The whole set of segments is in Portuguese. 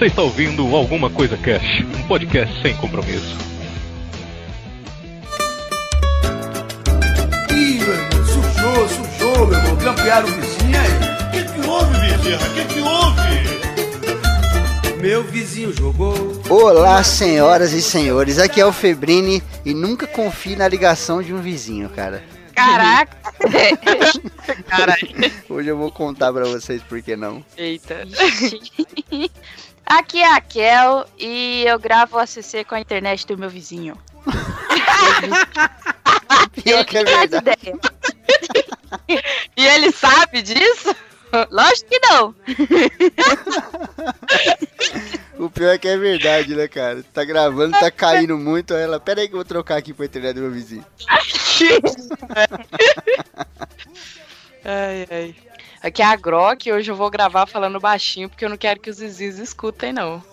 Você está ouvindo Alguma Coisa Cash, um podcast sem compromisso. Ih, meu irmão, sujou, sujou, meu irmão. Grampearam o vizinho aí. O que, que houve, Bezerra? O que, que houve? Meu vizinho jogou. Olá, senhoras e senhores, aqui é o Febrini e nunca confie na ligação de um vizinho, cara. Caraca! Caralho. Hoje eu vou contar pra vocês por que não. Eita. Aqui é a Kel e eu gravo o ACC com a internet do meu vizinho. Pior que é verdade. ideia. e ele sabe disso? Lógico que não. O pior é que é verdade, né, cara? Tá gravando, tá caindo muito, aí ela, pera aí que eu vou trocar aqui pra internet do meu vizinho. ai, ai. Aqui é a Grok e hoje eu vou gravar falando baixinho porque eu não quero que os vizinhos escutem, não.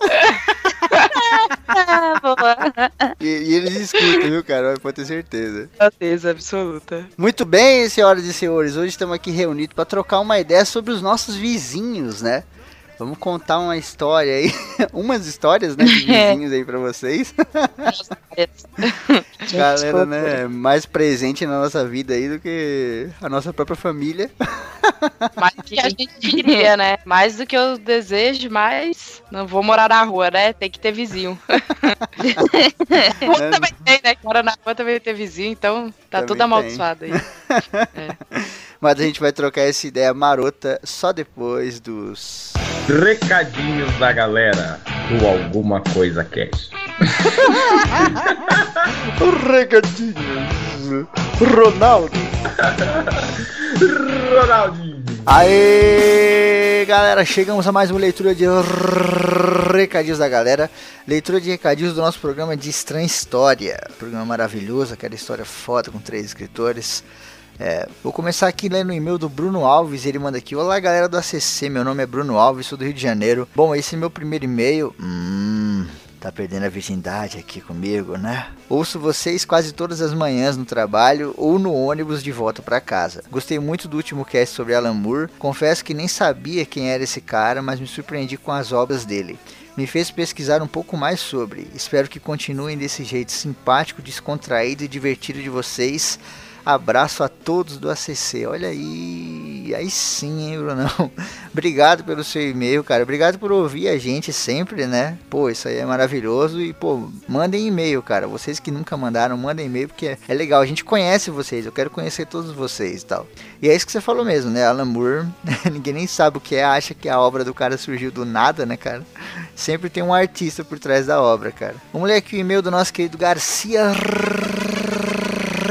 E, e eles escutam, viu, cara? Pode ter certeza. Certeza absoluta. Muito bem, senhoras e senhores, hoje estamos aqui reunidos para trocar uma ideia sobre os nossos vizinhos, né? Vamos contar uma história aí, umas histórias, né, de vizinhos aí pra vocês. Galera, né, mais presente na nossa vida aí do que a nossa própria família. Mais do que a gente queria, né? Mais do que eu desejo, mas não vou morar na rua, né? Tem que ter vizinho. também tem, né? Mora na rua também tem vizinho, então tá Também tudo tem. amaldiçoado aí. Mas a gente vai trocar essa ideia marota só depois dos. Recadinhos da galera do Alguma Coisa Cash. Recadinhos. Ronaldo. Ronaldinho. Aê, galera, chegamos a mais uma leitura de recadinhos da galera. Leitura de recadinhos do nosso programa de Estranha História. Programa maravilhoso, aquela história foda com três escritores. É, vou começar aqui lendo o e-mail do Bruno Alves. Ele manda aqui: Olá, galera do ACC. Meu nome é Bruno Alves, sou do Rio de Janeiro. Bom, esse é meu primeiro e-mail. Hum. Tá perdendo a virgindade aqui comigo, né? Ouço vocês quase todas as manhãs no trabalho ou no ônibus de volta pra casa. Gostei muito do último cast sobre Alan Moore. Confesso que nem sabia quem era esse cara, mas me surpreendi com as obras dele. Me fez pesquisar um pouco mais sobre. Espero que continuem desse jeito simpático, descontraído e divertido de vocês. Abraço a todos do ACC. Olha aí, aí sim, hein, Brunão. Obrigado pelo seu e-mail, cara. Obrigado por ouvir a gente sempre, né? Pô, isso aí é maravilhoso. E, pô, mandem e-mail, cara. Vocês que nunca mandaram, mandem e-mail, porque é, é legal. A gente conhece vocês. Eu quero conhecer todos vocês e tal. E é isso que você falou mesmo, né? Alan Moore, ninguém nem sabe o que é, acha que a obra do cara surgiu do nada, né, cara? Sempre tem um artista por trás da obra, cara. Vamos ler aqui o e-mail do nosso querido Garcia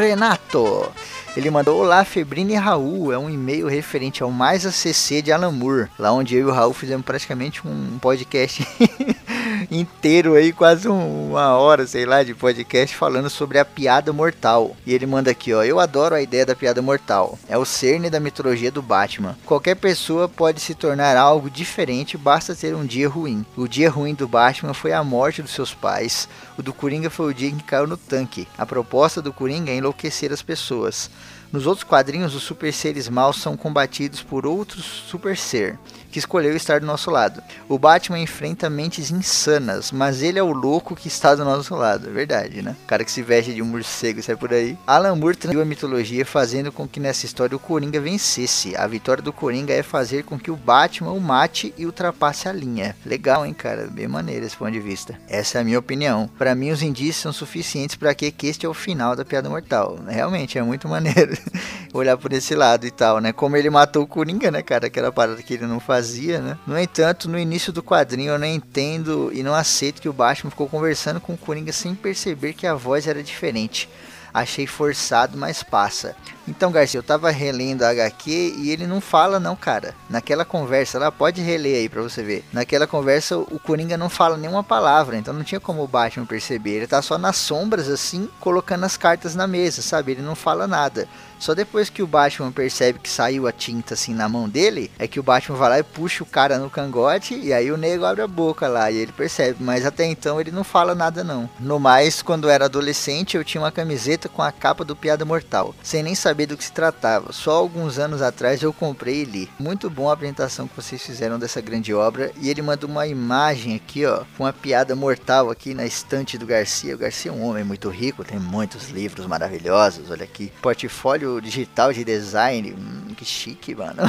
Renato. Ele mandou Olá, Febrine e Raul. É um e-mail referente ao mais ACC de Alan Moore. Lá onde eu e o Raul fizemos praticamente um podcast inteiro aí, quase um- uma hora, sei lá, de podcast falando sobre a piada mortal. E ele manda aqui, ó. Eu adoro a ideia da piada mortal. É o cerne da mitologia do Batman. Qualquer pessoa pode se tornar algo diferente, basta ter um dia ruim. O dia ruim do Batman foi a morte dos seus pais. O do Coringa foi o dia em que caiu no tanque. A proposta do Coringa é enlouquecer as pessoas. Nos outros quadrinhos, os super seres maus são combatidos por outro super ser, que escolheu estar do nosso lado. O Batman enfrenta mentes insanas, mas ele é o louco que está do nosso lado. Verdade, né? O cara que se veste de um morcego e sai por aí. Alan Moore transiu a mitologia fazendo com que nessa história o Coringa vencesse. A vitória do Coringa é fazer com que o Batman o mate e ultrapasse a linha. Legal, hein, cara? Bem maneiro esse ponto de vista. Essa é a minha opinião. Para mim, os indícios são suficientes para que, que este é o final da piada mortal. Realmente, é muito maneiro olhar por esse lado e tal, né? Como ele matou o Coringa, né, cara? Aquela parada que ele não fazia, né? No entanto, no início do quadrinho eu não entendo e não aceito que o Batman ficou conversando com o Coringa sem perceber que a voz era diferente. Achei forçado, mas passa. Então, Garcia, eu tava relendo a HQ e ele não fala não, cara. Naquela conversa lá, pode reler aí pra você ver. Naquela conversa, o Coringa não fala nenhuma palavra, então não tinha como o Batman perceber. Ele tá só nas sombras, assim, colocando as cartas na mesa, sabe? Ele não fala nada. Só depois que o Batman percebe que saiu a tinta assim na mão dele, é que o Batman vai lá e puxa o cara no cangote e aí o nego abre a boca lá e ele percebe. Mas até então ele não fala nada não. No mais, quando eu era adolescente, eu tinha uma camiseta com a capa do Piada Mortal. Sem nem saber saber do que se tratava. Só alguns anos atrás eu comprei e li. Muito bom a apresentação que vocês fizeram dessa grande obra. E ele manda uma imagem aqui, ó, com uma piada mortal aqui na estante do Garcia. O Garcia é um homem muito rico, tem muitos livros maravilhosos. Olha aqui, portfólio digital de design. Hum, que chique, mano.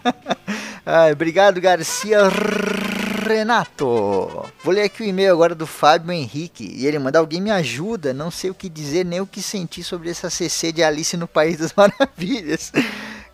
Ai, obrigado, Garcia Renato. Vou ler aqui o e-mail agora do Fábio Henrique. E ele manda: Alguém me ajuda? Não sei o que dizer nem o que sentir sobre essa CC de Alice no País das Maravilhas.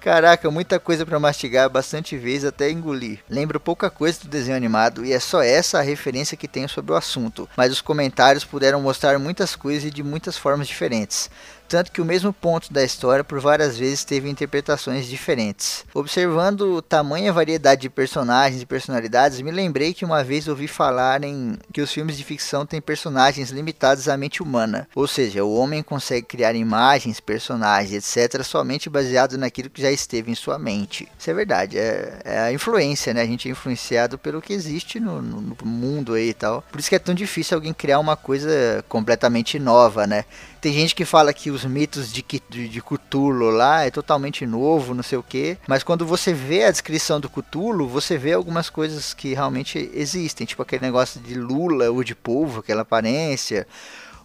Caraca, muita coisa para mastigar bastante vezes até engolir. Lembro pouca coisa do desenho animado e é só essa a referência que tenho sobre o assunto, mas os comentários puderam mostrar muitas coisas e de muitas formas diferentes tanto que o mesmo ponto da história por várias vezes teve interpretações diferentes. Observando tamanha variedade de personagens e personalidades, me lembrei que uma vez ouvi falarem que os filmes de ficção têm personagens limitados à mente humana, ou seja, o homem consegue criar imagens, personagens, etc., somente baseado naquilo que já esteve em sua mente. Isso é verdade, é, é a influência, né? A gente é influenciado pelo que existe no, no, no mundo aí e tal. Por isso que é tão difícil alguém criar uma coisa completamente nova, né? Tem gente que fala que os mitos de, de, de Cthulhu lá é totalmente novo, não sei o que. Mas quando você vê a descrição do Cthulhu, você vê algumas coisas que realmente existem. Tipo aquele negócio de lula ou de polvo, aquela aparência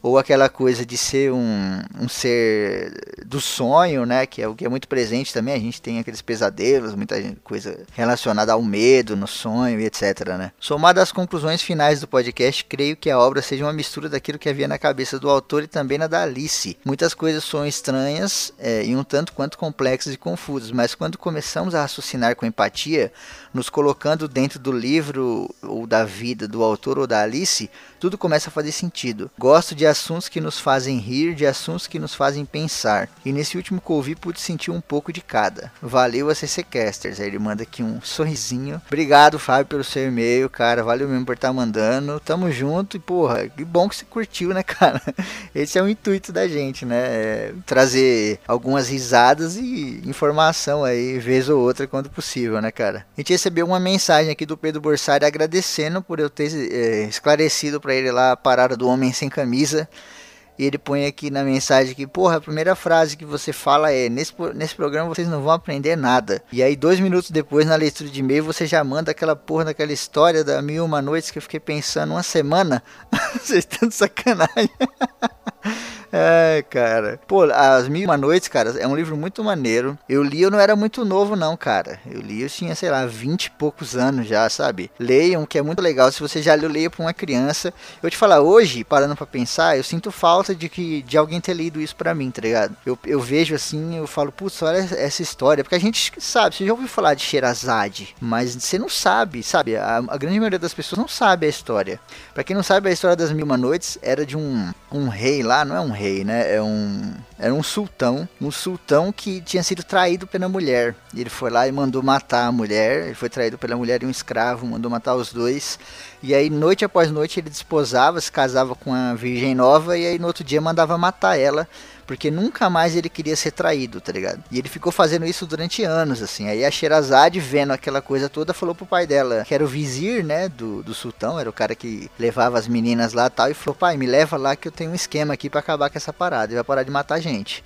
ou aquela coisa de ser um, um ser do sonho, né, que é o que é muito presente também, a gente tem aqueles pesadelos, muita coisa relacionada ao medo no sonho e etc, né. Somado às conclusões finais do podcast, creio que a obra seja uma mistura daquilo que havia na cabeça do autor e também na da Alice. Muitas coisas são estranhas é, e um tanto quanto complexas e confusas, mas quando começamos a raciocinar com empatia, nos colocando dentro do livro ou da vida do autor ou da Alice, tudo começa a fazer sentido. Gosto de assuntos que nos fazem rir, de assuntos que nos fazem pensar. E nesse último que ouvi pude sentir um pouco de cada. Valeu a CC Casters. Aí ele manda aqui um sorrisinho. Obrigado, Fábio, pelo seu e-mail, cara. Valeu mesmo por estar tá mandando. Tamo junto e, porra, que bom que você curtiu, né, cara? Esse é o intuito da gente, né? É trazer algumas risadas e informação aí, vez ou outra, quando possível, né, cara? Gente recebeu uma mensagem aqui do Pedro Borsari agradecendo por eu ter é, esclarecido para ele lá a parada do homem sem camisa. E ele põe aqui na mensagem que, porra, a primeira frase que você fala é: nesse, nesse programa vocês não vão aprender nada. E aí, dois minutos depois, na leitura de e-mail, você já manda aquela porra daquela história da Mil Uma Noites que eu fiquei pensando uma semana. vocês estão de sacanagem. É, cara. Pô, As Mil e Uma Noites, cara, é um livro muito maneiro. Eu li, eu não era muito novo, não, cara. Eu li, eu tinha, sei lá, 20 e poucos anos já, sabe? Leiam, que é muito legal. Se você já leu, leia pra uma criança. Eu te falar, hoje, parando pra pensar, eu sinto falta de que de alguém ter lido isso pra mim, tá ligado? Eu, eu vejo assim, eu falo, putz, olha essa história. Porque a gente sabe, você já ouviu falar de Sherazade, mas você não sabe, sabe? A, a grande maioria das pessoas não sabe a história. Pra quem não sabe, a história das Mil e Uma Noites era de um, um rei lá, não é um rei rei, né? É um, era um sultão, um sultão que tinha sido traído pela mulher. Ele foi lá e mandou matar a mulher. Ele foi traído pela mulher e um escravo, mandou matar os dois. E aí, noite após noite, ele desposava, se casava com a virgem nova e aí no outro dia mandava matar ela porque nunca mais ele queria ser traído, tá ligado? E ele ficou fazendo isso durante anos, assim. Aí a Sherazade, vendo aquela coisa toda, falou pro pai dela, que era o vizir, né, do, do sultão, era o cara que levava as meninas lá tal, e falou: pai, me leva lá que eu tenho um esquema aqui para acabar com essa parada, ele vai parar de matar gente.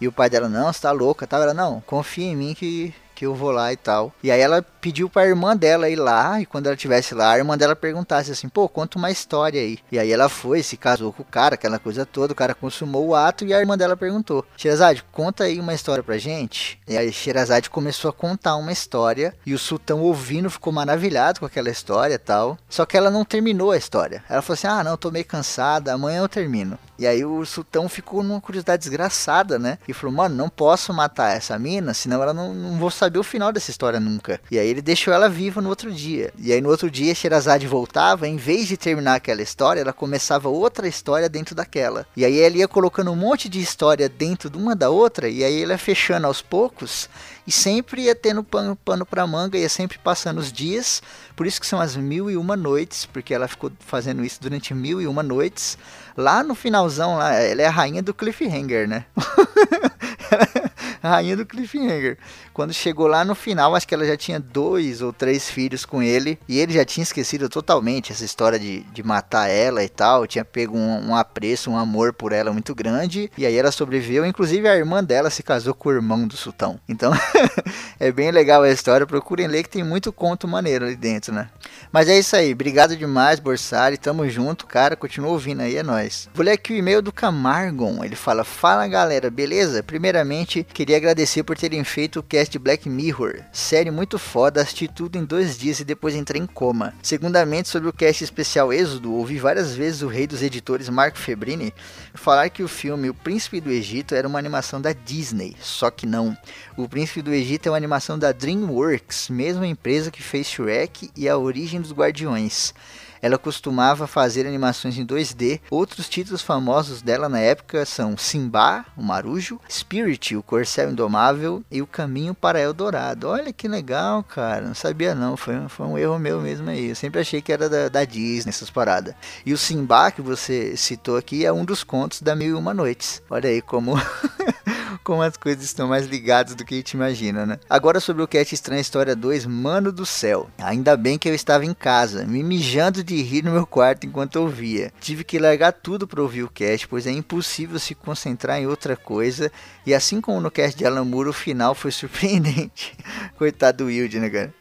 E o pai dela, não, você tá louca, tá? Ela, não, confia em mim que que eu vou lá e tal. E aí ela pediu pra irmã dela ir lá, e quando ela estivesse lá, a irmã dela perguntasse assim, pô, conta uma história aí. E aí ela foi, se casou com o cara, aquela coisa toda, o cara consumou o ato, e a irmã dela perguntou, Sherazade, conta aí uma história pra gente. E aí Sherazade começou a contar uma história, e o sultão ouvindo ficou maravilhado com aquela história e tal. Só que ela não terminou a história. Ela falou assim, ah, não, tô meio cansada, amanhã eu termino. E aí o sultão ficou numa curiosidade desgraçada, né? E falou, mano, não posso matar essa mina, senão ela não, não vou saber o final dessa história nunca. E aí ele deixou ela viva no outro dia. E aí no outro dia Sherazade voltava, em vez de terminar aquela história, ela começava outra história dentro daquela. E aí ele ia colocando um monte de história dentro de uma da outra, e aí ele ia fechando aos poucos, e sempre ia tendo pano, pano pra manga, ia sempre passando os dias. Por isso que são as mil e uma noites, porque ela ficou fazendo isso durante mil e uma noites. Lá no finalzão, lá, ela é a rainha do cliffhanger, né? rainha do cliffhanger. Quando chegou lá no final, acho que ela já tinha dois ou três filhos com ele. E ele já tinha esquecido totalmente essa história de, de matar ela e tal. Tinha pego um, um apreço, um amor por ela muito grande. E aí ela sobreviveu. Inclusive a irmã dela se casou com o irmão do sultão. Então é bem legal a história. Procurem ler que tem muito conto maneiro ali dentro, né? Mas é isso aí. Obrigado demais, Borsari. Tamo junto, cara. Continua ouvindo aí, é nóis. Vou ler aqui o e-mail do Camargon. Ele fala: Fala galera, beleza? Primeiramente, queria agradecer por terem feito o cast de Black Mirror. Série muito foda, assisti tudo em dois dias e depois entrei em coma. Segundamente, sobre o cast especial Êxodo, ouvi várias vezes o rei dos editores Marco Febrini falar que o filme O Príncipe do Egito era uma animação da Disney. Só que não. O Príncipe do Egito é uma animação da DreamWorks, mesma empresa que fez Shrek e A Origem dos Guardiões. Ela costumava fazer animações em 2D. Outros títulos famosos dela na época são Simba, o Marujo, Spirit, o Corcel Indomável e O Caminho para Eldorado. Olha que legal, cara. Não sabia não. Foi, foi um erro meu mesmo aí. Eu sempre achei que era da, da Disney essas paradas. E o Simba que você citou aqui é um dos contos da Mil e Uma Noites. Olha aí como como as coisas estão mais ligadas do que a gente imagina, né? Agora sobre o Cat Estranha História 2, mano do céu. Ainda bem que eu estava em casa, me mijando de rir no meu quarto enquanto ouvia. Tive que largar tudo para ouvir o cast, pois é impossível se concentrar em outra coisa. E assim como no cast de Alan Moore, o final foi surpreendente. Coitado do Wilde, né, cara?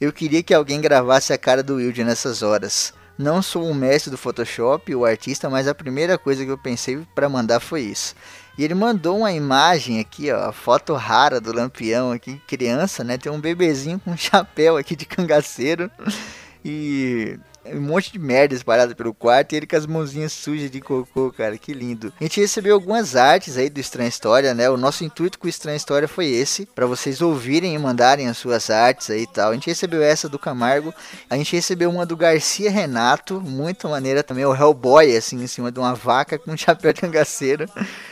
Eu queria que alguém gravasse a cara do Wilde nessas horas. Não sou um mestre do Photoshop, o artista, mas a primeira coisa que eu pensei para mandar foi isso. E ele mandou uma imagem aqui, ó, foto rara do Lampião aqui, criança, né? Tem um bebezinho com um chapéu aqui de cangaceiro. E um monte de merda espalhada pelo quarto e ele com as mãozinhas sujas de cocô, cara, que lindo. A gente recebeu algumas artes aí do Estranha História, né? O nosso intuito com o Estranha História foi esse, para vocês ouvirem e mandarem as suas artes aí e tal. A gente recebeu essa do Camargo, a gente recebeu uma do Garcia Renato, muito maneira também, o Hellboy, assim, em cima de uma vaca com um chapéu cangaceiro.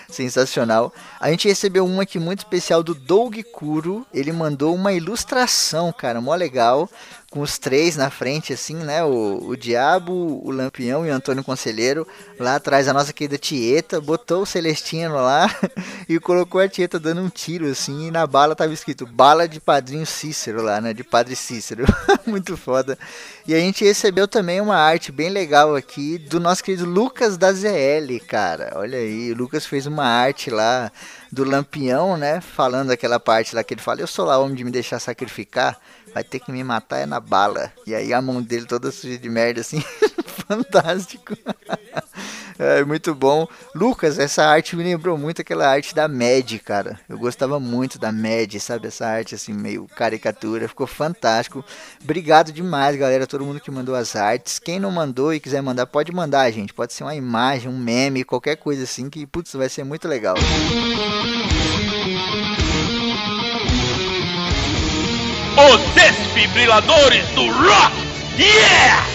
Sensacional. A gente recebeu uma aqui muito especial do Doug Kuro. Ele mandou uma ilustração, cara, mó legal com os três na frente, assim, né? O, o Diabo, o Lampião e o Antônio Conselheiro. Lá atrás a nossa querida Tieta, botou o Celestino lá e colocou a Tieta dando um tiro, assim, e na bala tava escrito bala de padrinho Cícero lá, né? De Padre Cícero. Muito foda. E a gente recebeu também uma arte bem legal aqui do nosso querido Lucas da ZL, cara. Olha aí, o Lucas fez uma arte lá do Lampião, né? Falando aquela parte lá que ele fala: Eu sou lá homem de me deixar sacrificar vai ter que me matar é na bala. E aí a mão dele toda suja de merda, assim, fantástico. é muito bom. Lucas, essa arte me lembrou muito aquela arte da Mad, cara. Eu gostava muito da Mad, sabe? Essa arte assim, meio caricatura. Ficou fantástico. Obrigado demais, galera. Todo mundo que mandou as artes. Quem não mandou e quiser mandar, pode mandar, gente. Pode ser uma imagem, um meme, qualquer coisa assim, que, putz, vai ser muito legal. Os desfibriladores do rock! Yeah!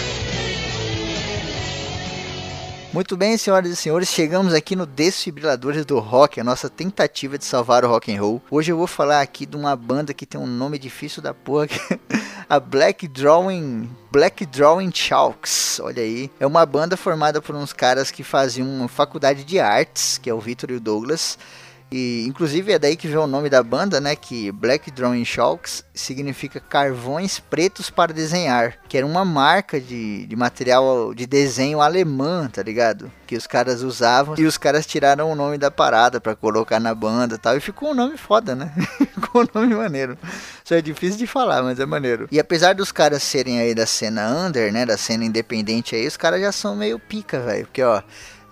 Muito bem, senhoras e senhores, chegamos aqui no Desfibriladores do Rock, a nossa tentativa de salvar o rock and roll. Hoje eu vou falar aqui de uma banda que tem um nome difícil da porra, a Black Drawing Black Drawing Chalks. Olha aí, é uma banda formada por uns caras que faziam faculdade de artes, que é o Victor e o Douglas. E inclusive é daí que vem o nome da banda, né? Que Black Drawing Chalks significa carvões pretos para desenhar, que era uma marca de, de material de desenho alemã, tá ligado? Que os caras usavam e os caras tiraram o nome da parada para colocar na banda, tal. E ficou um nome foda, né? ficou um nome maneiro. Só é difícil de falar, mas é maneiro. E apesar dos caras serem aí da cena under, né? Da cena independente aí, os caras já são meio pica, velho, porque ó,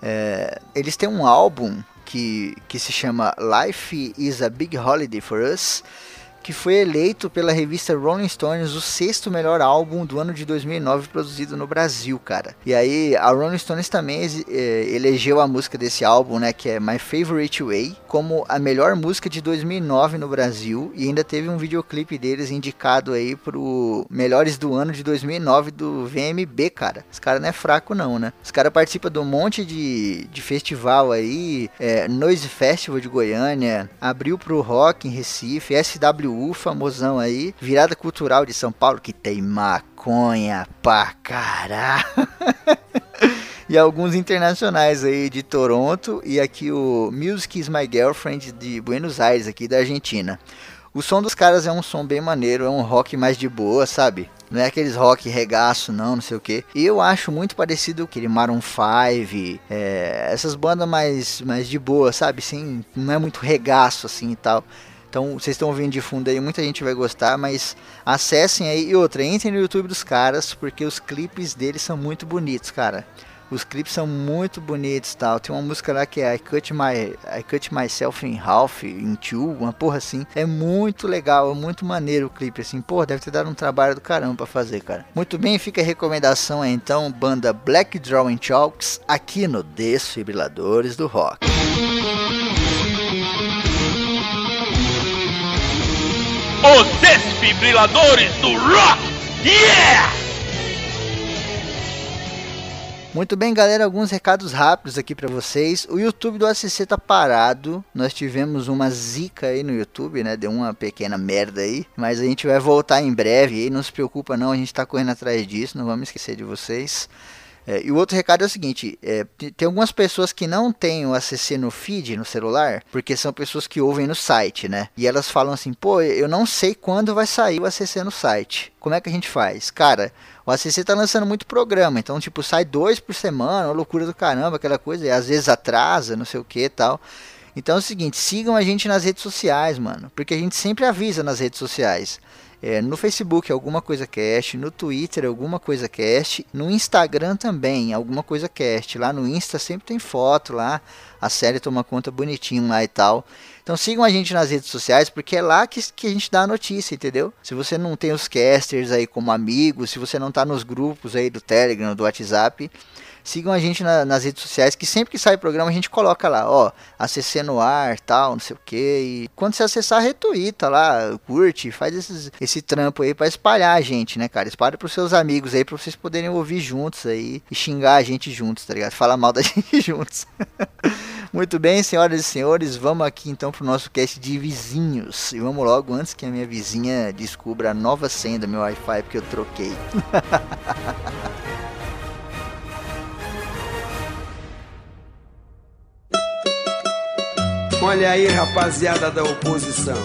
é, eles têm um álbum que, que se chama Life is a Big Holiday for Us que foi eleito pela revista Rolling Stones o sexto melhor álbum do ano de 2009 produzido no Brasil, cara. E aí a Rolling Stones também eh, elegeu a música desse álbum, né, que é My Favorite Way, como a melhor música de 2009 no Brasil e ainda teve um videoclipe deles indicado aí pro melhores do ano de 2009 do VMB, cara. Os caras não é fraco não, né? Os caras participam de um monte de, de festival aí, é, Noise Festival de Goiânia, abriu pro Rock em Recife, SW SBU, famosão aí, virada cultural de São Paulo, que tem maconha pra caralho. e alguns internacionais aí de Toronto e aqui o Music is My Girlfriend de Buenos Aires, aqui da Argentina. O som dos caras é um som bem maneiro, é um rock mais de boa, sabe? Não é aqueles rock regaço, não, não sei o que. E eu acho muito parecido com aquele Maroon 5, é, essas bandas mais, mais de boa, sabe? Sim, não é muito regaço assim e tal. Então, vocês estão ouvindo de fundo aí, muita gente vai gostar, mas acessem aí. E outra, entrem no YouTube dos caras, porque os clipes deles são muito bonitos, cara. Os clipes são muito bonitos tal. Tem uma música lá que é I Cut, My, I Cut Myself in Half, in Two, uma porra assim. É muito legal, é muito maneiro o clipe, assim. Porra, deve ter dado um trabalho do caramba pra fazer, cara. Muito bem, fica a recomendação aí, então, banda Black Drawing Chalks, aqui no Desfibriladores do Rock. Os desfibriladores do rock! Yeah! Muito bem, galera, alguns recados rápidos aqui para vocês. O YouTube do ACC tá parado. Nós tivemos uma zica aí no YouTube, né? Deu uma pequena merda aí, mas a gente vai voltar em breve. Aí não se preocupa não, a gente tá correndo atrás disso, não vamos esquecer de vocês. É, e o outro recado é o seguinte: é, tem algumas pessoas que não têm o ACC no feed, no celular, porque são pessoas que ouvem no site, né? E elas falam assim: pô, eu não sei quando vai sair o ACC no site. Como é que a gente faz? Cara, o ACC tá lançando muito programa, então, tipo, sai dois por semana, uma loucura do caramba, aquela coisa, e às vezes atrasa, não sei o que tal. Então é o seguinte: sigam a gente nas redes sociais, mano, porque a gente sempre avisa nas redes sociais. É, no Facebook alguma coisa cast, no Twitter alguma coisa cast, no Instagram também alguma coisa cast. Lá no Insta sempre tem foto lá, a série toma conta bonitinho lá e tal. Então sigam a gente nas redes sociais, porque é lá que, que a gente dá a notícia, entendeu? Se você não tem os casters aí como amigos, se você não tá nos grupos aí do Telegram, do WhatsApp, Sigam a gente na, nas redes sociais, que sempre que sai programa a gente coloca lá, ó, ACC no ar, tal, não sei o que. E quando você acessar, retuita lá, curte, faz esses, esse trampo aí para espalhar a gente, né, cara? Espalha pros seus amigos aí, pra vocês poderem ouvir juntos aí e xingar a gente juntos, tá ligado? Falar mal da gente juntos. Muito bem, senhoras e senhores, vamos aqui então pro nosso cast de vizinhos. E vamos logo antes que a minha vizinha descubra a nova senha do meu Wi-Fi porque eu troquei. Olha aí, rapaziada da oposição.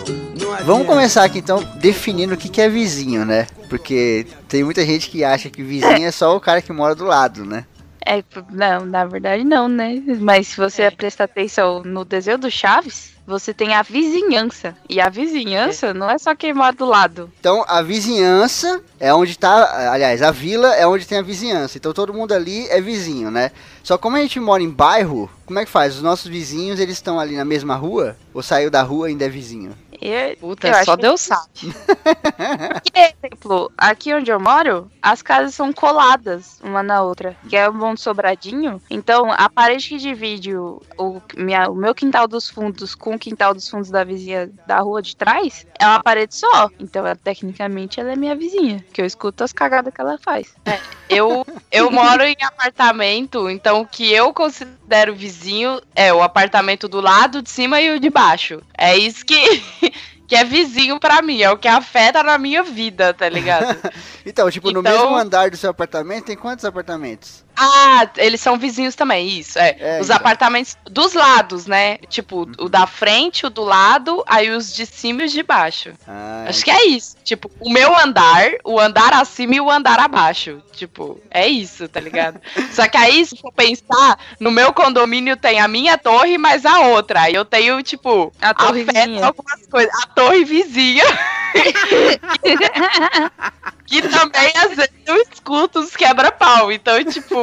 Vamos começar aqui então definindo o que, que é vizinho, né? Porque tem muita gente que acha que vizinho é só o cara que mora do lado, né? É, não, na verdade não, né? Mas se você prestar atenção no desenho do Chaves, você tem a vizinhança. E a vizinhança não é só quem mora do lado. Então a vizinhança é onde tá. Aliás, a vila é onde tem a vizinhança. Então todo mundo ali é vizinho, né? Só como a gente mora em bairro, como é que faz? Os nossos vizinhos, eles estão ali na mesma rua? Ou saiu da rua e ainda é vizinho? Eu, Puta, eu só Deus que... sabe. Por exemplo, aqui onde eu moro, as casas são coladas uma na outra, que é um bom sobradinho. Então, a parede que divide o, o, minha, o meu quintal dos fundos com o quintal dos fundos da vizinha da rua de trás é uma parede só. Então, ela, tecnicamente, ela é minha vizinha, que eu escuto as cagadas que ela faz. É, eu, eu moro em apartamento, então o que eu considero vizinho é o apartamento do lado, de cima e o de baixo. É isso que que é vizinho para mim, é o que afeta na minha vida, tá ligado? então, tipo, então... no mesmo andar do seu apartamento, tem quantos apartamentos? Ah, eles são vizinhos também, isso. É. é os então. apartamentos dos lados, né? Tipo, uhum. o da frente, o do lado, aí os de cima e os de baixo. Ah, Acho que é isso. Tipo, o meu andar, o andar acima e o andar abaixo. Tipo, é isso, tá ligado? Só que aí, se for pensar, no meu condomínio tem a minha torre, mas a outra. Aí eu tenho, tipo, a torre vizinha. algumas coisas. A torre vizinha. que também às vezes eu escuto os quebra-pau. Então, tipo.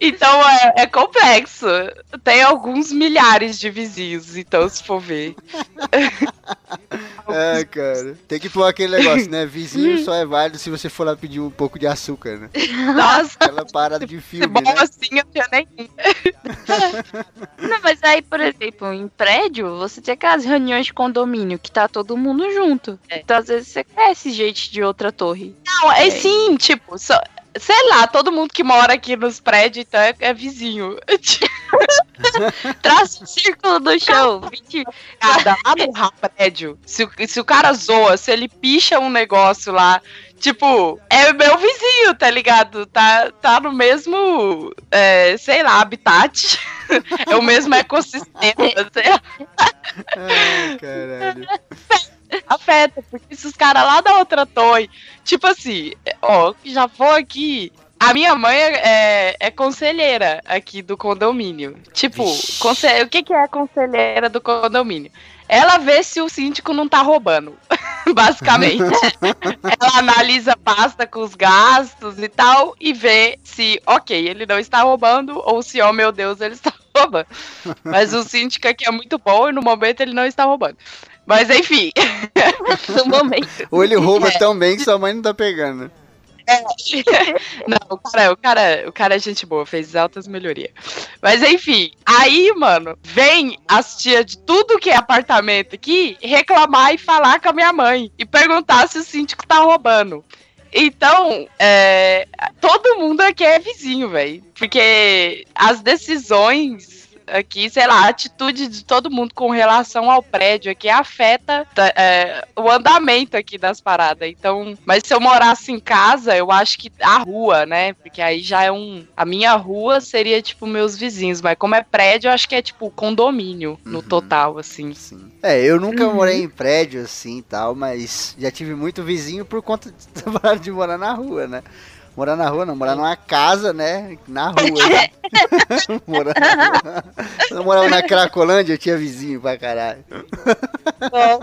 Então é, é, complexo. Tem alguns milhares de vizinhos, então se for ver. é, cara. Tem que pôr aquele negócio, né? Vizinho só é válido se você for lá pedir um pouco de açúcar, né? Nossa! Aquela parada de filme, Bom né? assim eu tinha nem. Não, mas aí, por exemplo, em prédio, você tem aquelas reuniões de condomínio que tá todo mundo junto. Então, às vezes, você conhece gente de outra torre. Não, é, é. sim, tipo, só, sei lá, todo mundo que mora aqui nos prédios então é, é vizinho. Traça um círculo do chão. 20 Cada lá no prédio, se, o- se o cara zoa, se ele picha um negócio lá, tipo, é meu vizinho, tá ligado? Tá, tá no mesmo, é, sei lá, habitat. É o mesmo ecossistema, sei lá. Ai, caralho. afeta, porque se os caras lá da outra torre, tipo assim, ó, já vou aqui. A minha mãe é, é conselheira aqui do condomínio. Tipo, Vixe. conse- o que, que é a conselheira do condomínio? Ela vê se o síndico não tá roubando, basicamente. Ela analisa pasta com os gastos e tal e vê se, ok, ele não está roubando ou se, oh meu Deus, ele está roubando. Mas o síndico aqui é muito bom e no momento ele não está roubando. Mas enfim, no momento. Ou ele rouba tão bem que sua mãe não tá pegando. Não, o cara, o cara, o cara é gente boa, fez altas melhorias. Mas enfim, aí, mano, vem as tias de tudo que é apartamento aqui reclamar e falar com a minha mãe e perguntar se o síndico tá roubando. Então, é, todo mundo aqui é vizinho, velho. Porque as decisões aqui, sei lá, a atitude de todo mundo com relação ao prédio aqui afeta tá, é, o andamento aqui das paradas. Então, mas se eu morasse em casa, eu acho que a rua, né? Porque aí já é um. A minha rua seria tipo meus vizinhos, mas como é prédio, eu acho que é tipo condomínio no Uhum. total, assim. Sim. É, eu nunca morei em prédio assim e tal, mas já tive muito vizinho por conta de, de morar na rua, né? Morar na rua não, morar numa casa, né? Na rua. morar na rua. Quando eu morava na Cracolândia, eu tinha vizinho pra caralho. É.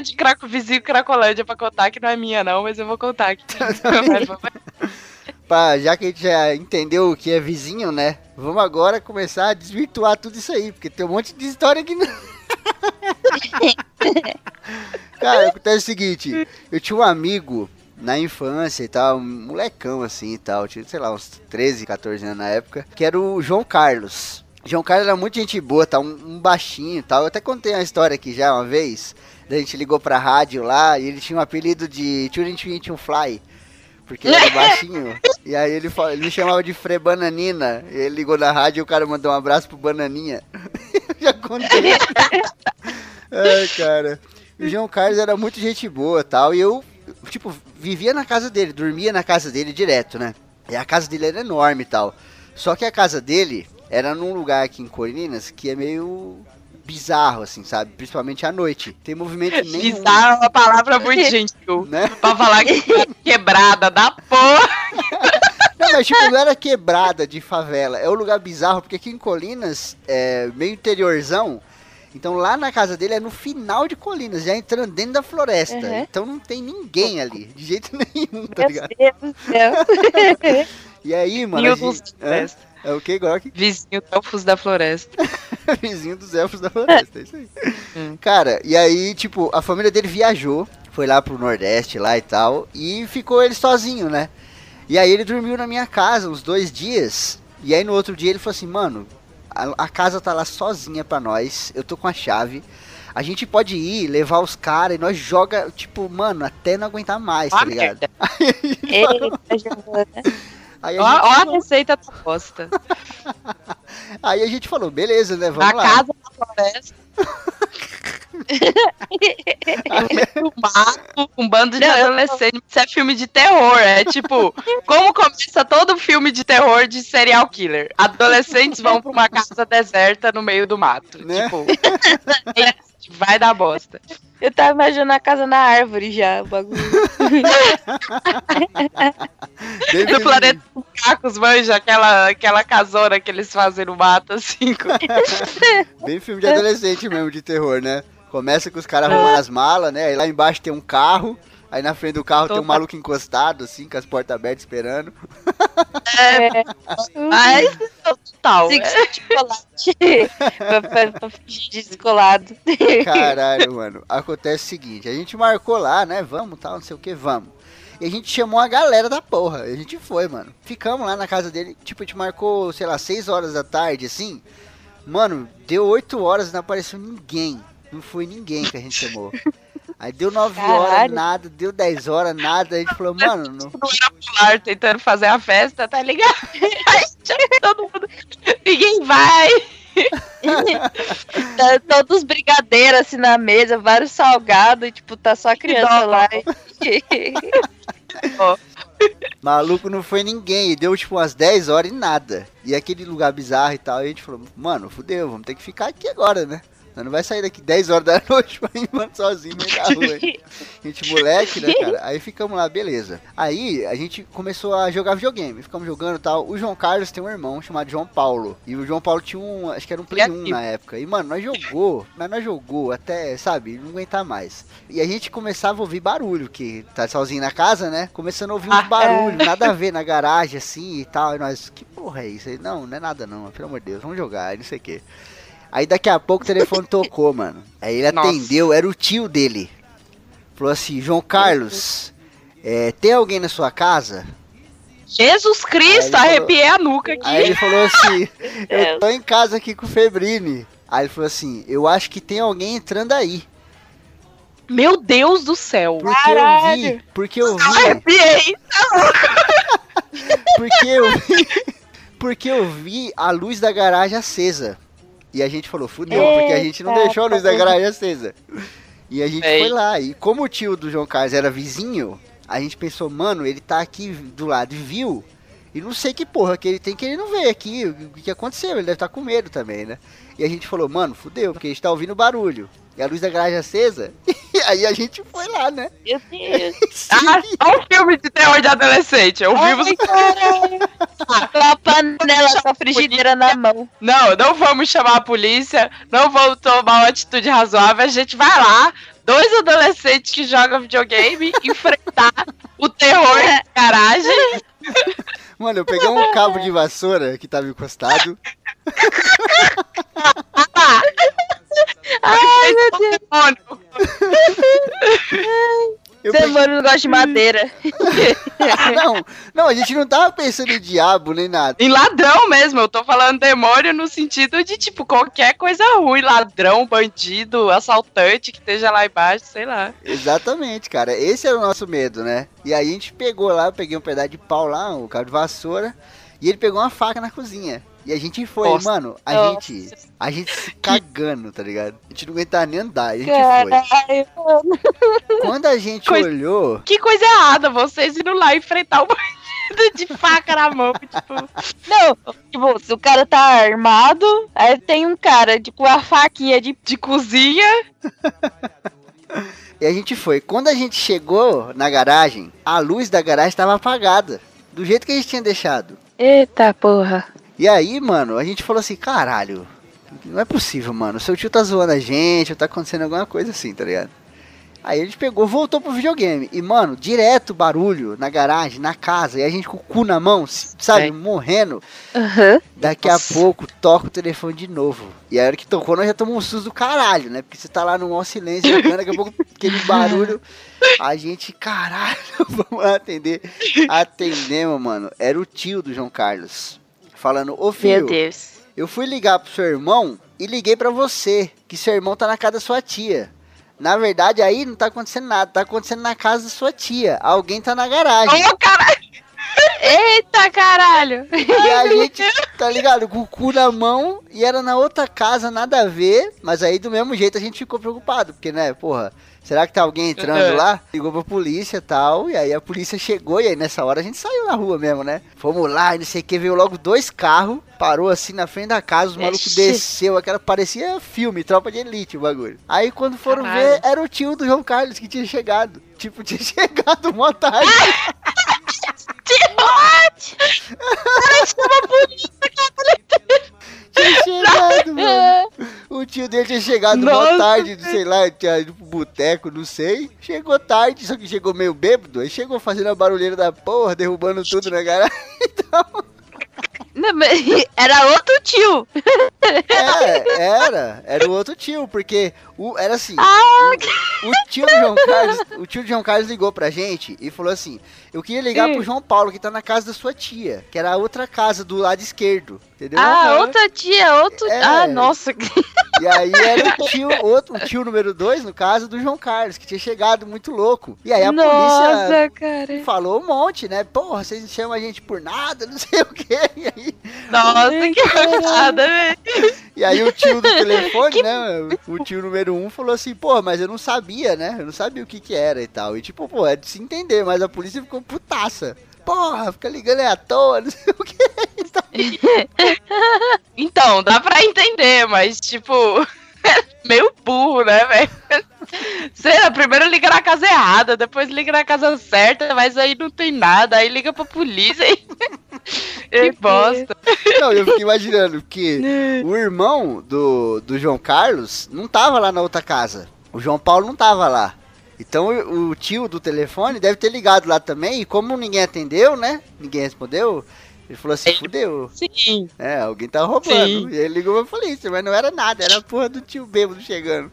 de craco vizinho Cracolândia pra contar que não é minha, não, mas eu vou contar aqui. Pá, já que a gente já entendeu o que é vizinho, né? Vamos agora começar a desvirtuar tudo isso aí, porque tem um monte de história que não. Cara, acontece o seguinte, eu tinha um amigo na infância e tal, um molecão assim e tal, tinha, sei lá, uns 13, 14 anos na época, que era o João Carlos. João Carlos era muito gente boa, tá? Um, um baixinho e tal. Eu até contei uma história aqui já uma vez. A gente ligou pra rádio lá e ele tinha um apelido de Turing Fly. Porque ele era baixinho. e aí ele, ele me chamava de Fre Bananina. Ele ligou na rádio e o cara mandou um abraço pro Bananinha. Eu já contei. Ai, cara. O João Carlos era muito gente boa e tal. E eu, tipo, vivia na casa dele, dormia na casa dele direto, né? E a casa dele era enorme e tal. Só que a casa dele era num lugar aqui em Corinas que é meio bizarro, assim, sabe? Principalmente à noite. Tem movimento nenhum. Bizarro é uma palavra muito gentil. Né? Pra falar que é quebrada da porra. Não, mas tipo, não era quebrada de favela. É um lugar bizarro, porque aqui em Colinas é meio interiorzão. Então lá na casa dele é no final de Colinas, já entrando dentro da floresta. Uhum. Então não tem ninguém ali, de jeito nenhum, tá Meu ligado? Deus do céu. E aí, mano, Vizinho gente... dos Hã? floresta. É o que, Gork? Vizinho elfos da floresta. Vizinho dos elfos da floresta, é isso aí. Hum. Cara, e aí, tipo, a família dele viajou, foi lá pro Nordeste lá e tal, e ficou ele sozinho, né? E aí ele dormiu na minha casa uns dois dias, e aí no outro dia ele falou assim, mano, a, a casa tá lá sozinha pra nós, eu tô com a chave, a gente pode ir, levar os caras, e nós joga, tipo, mano, até não aguentar mais, tá Ó a ligado? Eita, Giovana. Aí Ó, a, gente, ó a receita da bosta. aí a gente falou, beleza, né, Na vamos lá. casa da floresta. Mato, um bando de adolescentes. Isso é filme de terror. É tipo, como começa todo filme de terror de serial killer. Adolescentes vão pra uma casa deserta no meio do mato. Né? Tipo, vai dar bosta. Eu tava imaginando a casa na árvore já, o bagulho. Filme- planeta dos macacos, manja, aquela, aquela casona que eles fazem no mato, assim. com- Bem filme de adolescente mesmo, de terror, né? Começa com os caras arrumando as malas, né? Aí lá embaixo tem um carro. Aí na frente do carro tem um Total. maluco encostado, assim, com as portas abertas esperando. É, Mas, total. cinco de chocolate. pra, pra, pra fingir descolado. Caralho, mano. Acontece o seguinte, a gente marcou lá, né? Vamos, tal, não sei o que, vamos. E a gente chamou a galera da porra. E a gente foi, mano. Ficamos lá na casa dele. Tipo, a gente marcou, sei lá, 6 horas da tarde, assim. Mano, deu 8 horas e não apareceu ninguém. Não foi ninguém que a gente chamou. Aí deu 9 Caralho. horas, nada, deu 10 horas, nada. A gente falou, mano, não, Não era pular tentando fazer a festa, tá ligado? Todo mundo. Ninguém vai. tá todos brigadeiros assim na mesa, vários salgados, e tipo, tá só a criança dó. lá. Maluco não foi ninguém, e deu tipo umas 10 horas e nada. E aquele lugar bizarro e tal, e a gente falou, mano, fudeu, vamos ter que ficar aqui agora, né? Nós não vai sair daqui 10 horas da noite pra ir mano, sozinho no meio da rua. hein? gente moleque, né, cara? Aí ficamos lá, beleza. Aí a gente começou a jogar videogame, ficamos jogando e tal. O João Carlos tem um irmão chamado João Paulo. E o João Paulo tinha um, acho que era um Play 1 Criativo. na época. E, mano, nós jogou, mas nós jogou até, sabe, não aguentar mais. E a gente começava a ouvir barulho, que tá sozinho na casa, né? Começando a ouvir uns Ah, barulhos, nada a ver na garagem, assim e tal. E nós, que porra é isso? Aí, não, não é nada não, pelo amor de Deus, vamos jogar, não sei o que. Aí daqui a pouco o telefone tocou, mano. Aí ele Nossa. atendeu, era o tio dele. Falou assim, João Carlos, é, tem alguém na sua casa? Jesus Cristo, arrepiei a nuca aqui. Aí ele falou assim, eu Deus. tô em casa aqui com o Febrine. Aí ele falou assim, eu acho que tem alguém entrando aí. Meu Deus do céu. Porque eu vi, porque eu vi, Arrepiei. porque eu vi, porque eu vi a luz da garagem acesa. E a gente falou, fudeu, porque a gente não Eita, deixou a luz da garagem acesa. E a gente Ei. foi lá. E como o tio do João Carlos era vizinho, a gente pensou, mano, ele tá aqui do lado e viu. E não sei que porra que ele tem que ele não veio aqui. O que que aconteceu? Ele deve estar com medo também, né? E a gente falou, mano, fudeu, porque a gente tá ouvindo barulho. E a luz da garagem acesa. E aí a gente foi lá, né? Meu Deus. Ah, só um filme de terror de adolescente. Eu vivo. Com a panela com a frigideira na mão. Não, não vamos chamar a polícia. Não vamos tomar uma atitude razoável. A gente vai lá. Dois adolescentes que jogam videogame enfrentar o terror da garagem. Mano, eu peguei um cabo de vassoura que tava encostado. Ai, meu Deus. Eu peguei... Demônio não gosta de madeira. Não, não, a gente não tava pensando em diabo nem nada. Em ladrão mesmo, eu tô falando demônio no sentido de, tipo, qualquer coisa ruim. Ladrão, bandido, assaltante que esteja lá embaixo, sei lá. Exatamente, cara. Esse era o nosso medo, né? E aí a gente pegou lá, eu peguei um pedaço de pau lá, um cabo de vassoura, e ele pegou uma faca na cozinha. E a gente foi, Nossa. mano, a Nossa. gente, a gente se cagando, tá ligado? A gente não aguentava nem andar, a gente foi. Caralho. Quando a gente Coisa- olhou, Que coisa errada, vocês indo lá enfrentar o bandido de faca na mão, tipo. Não, tipo, se o cara tá armado, aí tem um cara de, com a faquinha de. De cozinha. e a gente foi. Quando a gente chegou na garagem, a luz da garagem estava apagada, do jeito que a gente tinha deixado. Eita porra. E aí, mano, a gente falou assim, caralho, não é possível, mano. Seu tio tá zoando a gente, ou tá acontecendo alguma coisa assim, tá ligado? Aí a gente pegou, voltou pro videogame. E, mano, direto barulho na garagem, na casa, e a gente com o cu na mão, sabe, É. morrendo. Aham. Daqui Nossa. a pouco toca o telefone de novo. E a hora que tocou, nós já tomamos um susto do caralho, né? Porque você tá lá no maior silêncio, jogando, daqui a pouco aquele barulho. A gente, caralho, vamos atender. Atendemos, mano. Era o tio do João Carlos. Falando, ô Meu filho, Deus. eu fui ligar pro seu irmão e liguei pra você, que seu irmão tá na casa da sua tia. Na verdade, aí não tá acontecendo nada, tá acontecendo na casa da sua tia. Alguém tá na garagem. Ô, caralho! Eita, caralho! E a gente, tá ligado, com o cu na mão e era na outra casa, nada a ver. Mas aí do mesmo jeito a gente ficou preocupado, porque, né, porra, será que tá alguém entrando É. lá? Ligou pra polícia e tal, e aí a polícia chegou e aí nessa hora a gente saiu na rua mesmo, né? Fomos lá e não sei o que, veio logo dois carros, parou assim na frente da casa, os malucos Ixi. desceu, aquela parecia filme, tropa de elite o bagulho. Aí quando foram Caralho. ver, era o tio do João Carlos que tinha chegado. Tipo, tinha chegado mó tarde. Tio dele tinha chegado Nossa. tarde, sei lá, tinha ido pro boteco, não sei. Chegou tarde, só que chegou meio bêbado. Aí chegou fazendo a barulheira da porra, derrubando tudo na garagem. Então, Era outro tio. É, era. Era o outro tio, porque o, era assim. Ah, o, o tio do João Carlos, o tio do João Carlos ligou pra gente e falou assim: Eu queria ligar pro João Paulo, que tá na casa da sua tia, que era a outra casa do lado esquerdo. Entendeu? ah, outra tia, outro. É. Ah, nossa. E aí era o tio, outro, o tio número dois, no caso, do João Carlos, que tinha chegado muito louco. E aí a polícia Nossa, cara. falou um monte, né? Porra, vocês chamam a gente por nada, não sei o quê. E aí, Nossa, que nada, velho. e aí o tio do telefone, né? O tio número um falou assim, pô, mas eu não sabia, né? Eu não sabia o que que era e tal. E tipo, pô, é de se entender, mas a polícia ficou putaça. Porra, fica ligando aí à toa, não sei o que. Então, dá pra entender, mas tipo. Meio burro, né, velho? Sei lá, primeiro liga na casa errada, depois liga na casa certa, mas aí não tem nada, aí liga pra polícia e. que bosta. Não, eu fiquei imaginando que o irmão do, do João Carlos não tava lá na outra casa. O João Paulo não tava lá. Então o, o tio do telefone deve ter ligado lá também, e como ninguém atendeu, né? Ninguém respondeu. Ele falou assim, fudeu. Sim. É, alguém tá roubando. Sim. E ele ligou pra polícia, mas não era nada, era a porra do tio bêbado chegando.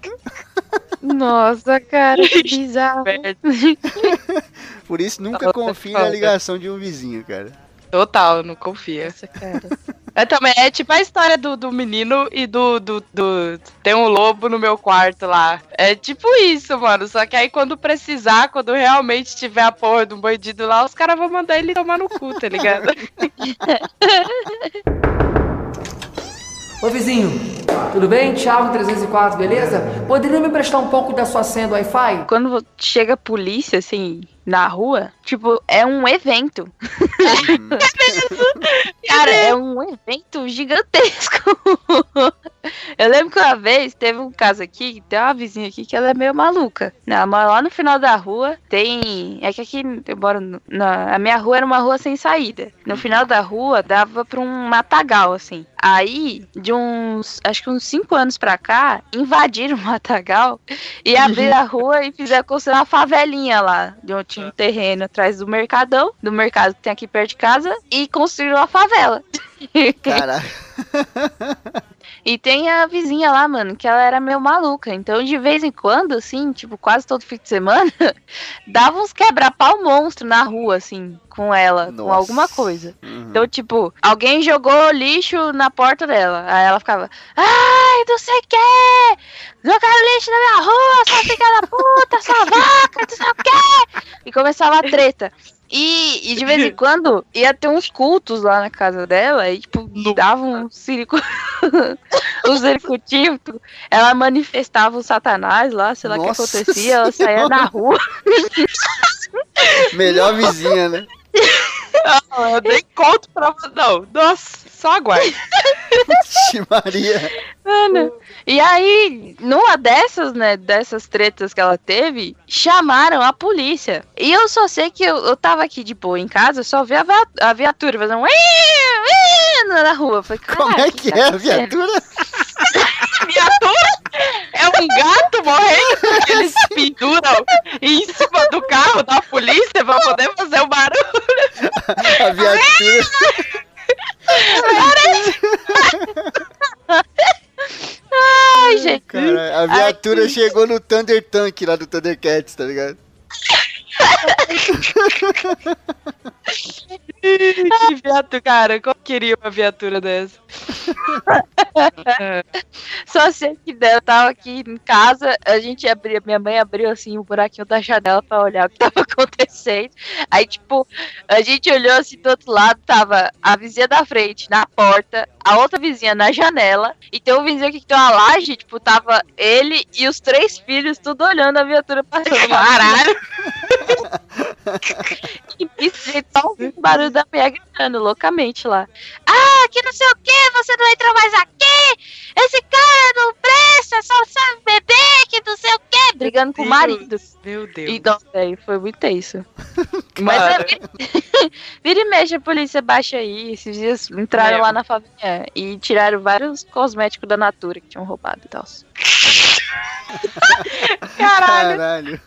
Nossa, cara, que bizarro. Por isso nunca confie na ligação de um vizinho, cara. Total, não confia. Essa cara. É, também, é tipo a história do, do menino e do, do, do. Tem um lobo no meu quarto lá. É tipo isso, mano. Só que aí quando precisar, quando realmente tiver a porra de um bandido lá, os caras vão mandar ele tomar no cu, tá ligado? Ô vizinho, tudo bem? Thiago 304, beleza? Poderia me emprestar um pouco da sua senha do Wi-Fi? quando chega a polícia, assim, na rua, tipo, é um evento. Cara, é um evento gigantesco. Eu lembro que uma vez teve um caso aqui, tem uma vizinha aqui que ela é meio maluca. Ela mora lá no final da rua, tem. É que aqui eu moro. Na, a minha rua era uma rua sem saída. No final da rua dava pra um matagal, assim. Aí, de uns. Acho que uns 5 anos pra cá, invadiram o matagal e abriram a rua e fizeram construir uma favelinha lá. De onde tinha um terreno atrás do mercadão, do mercado que tem aqui perto de casa, e construíram uma favela. Caraca. E tem a vizinha lá, mano, que ela era meio maluca. Então, de vez em quando, assim, tipo, quase todo fim de semana, dava uns quebra-pau monstro na rua, assim, com ela, com Nossa. alguma coisa. Uhum. Então, tipo, alguém jogou lixo na porta dela. Aí ela ficava, ai, não sei o que! Jogaram lixo na minha rua, sua filha da puta, sua vaca, não sei o que! E começava a treta. E, e de vez em quando ia ter uns cultos lá na casa dela, e tipo, davam um circo. um circuito. Ela manifestava o Satanás lá, sei lá o que acontecia, ela saía na rua. Melhor vizinha, né? Eu nem conto pra você, não. Nossa, só aguarde. Vixe, Maria. Mano. E aí, numa dessas, né, dessas tretas que ela teve, chamaram a polícia. E eu só sei que eu, eu tava aqui de boa em casa, só vi a, a viatura fazendo um na rua. Falei, Como "Cara, é que tá é a acontecendo?" viatura? viatura é um gato morrendo que eles penduram em cima do carro da polícia pra poder fazer o barulho. A viatura. Ai, gente. Cara, a viatura chegou no Thunder Tank lá do Thundercats, tá ligado? Que viatura, cara, como queria uma viatura dessa? Só sei que eu tava aqui em casa, a gente abriu, minha mãe abriu assim o buraquinho da janela pra olhar o que tava acontecendo. Aí, tipo, a gente olhou assim do outro lado, tava a vizinha da frente na porta, a outra vizinha na janela, e tem um vizinho aqui que tem uma laje, tipo, tava ele e os três filhos tudo olhando a viatura passando. Caralho! E isso, só ouvindo o barulho da mulher gritando loucamente lá. Ah, que não sei o que, você não entra mais aqui! Esse cara não presta, só sabe beber, que não sei o que! Brigando com o marido. Meu Deus. E, nossa, aí foi muito isso. Mas é, vira, e mexe, a polícia baixa aí. Esses dias entraram É. lá na família e tiraram vários cosméticos da Natura que tinham roubado e tal. Caralho. Caralho.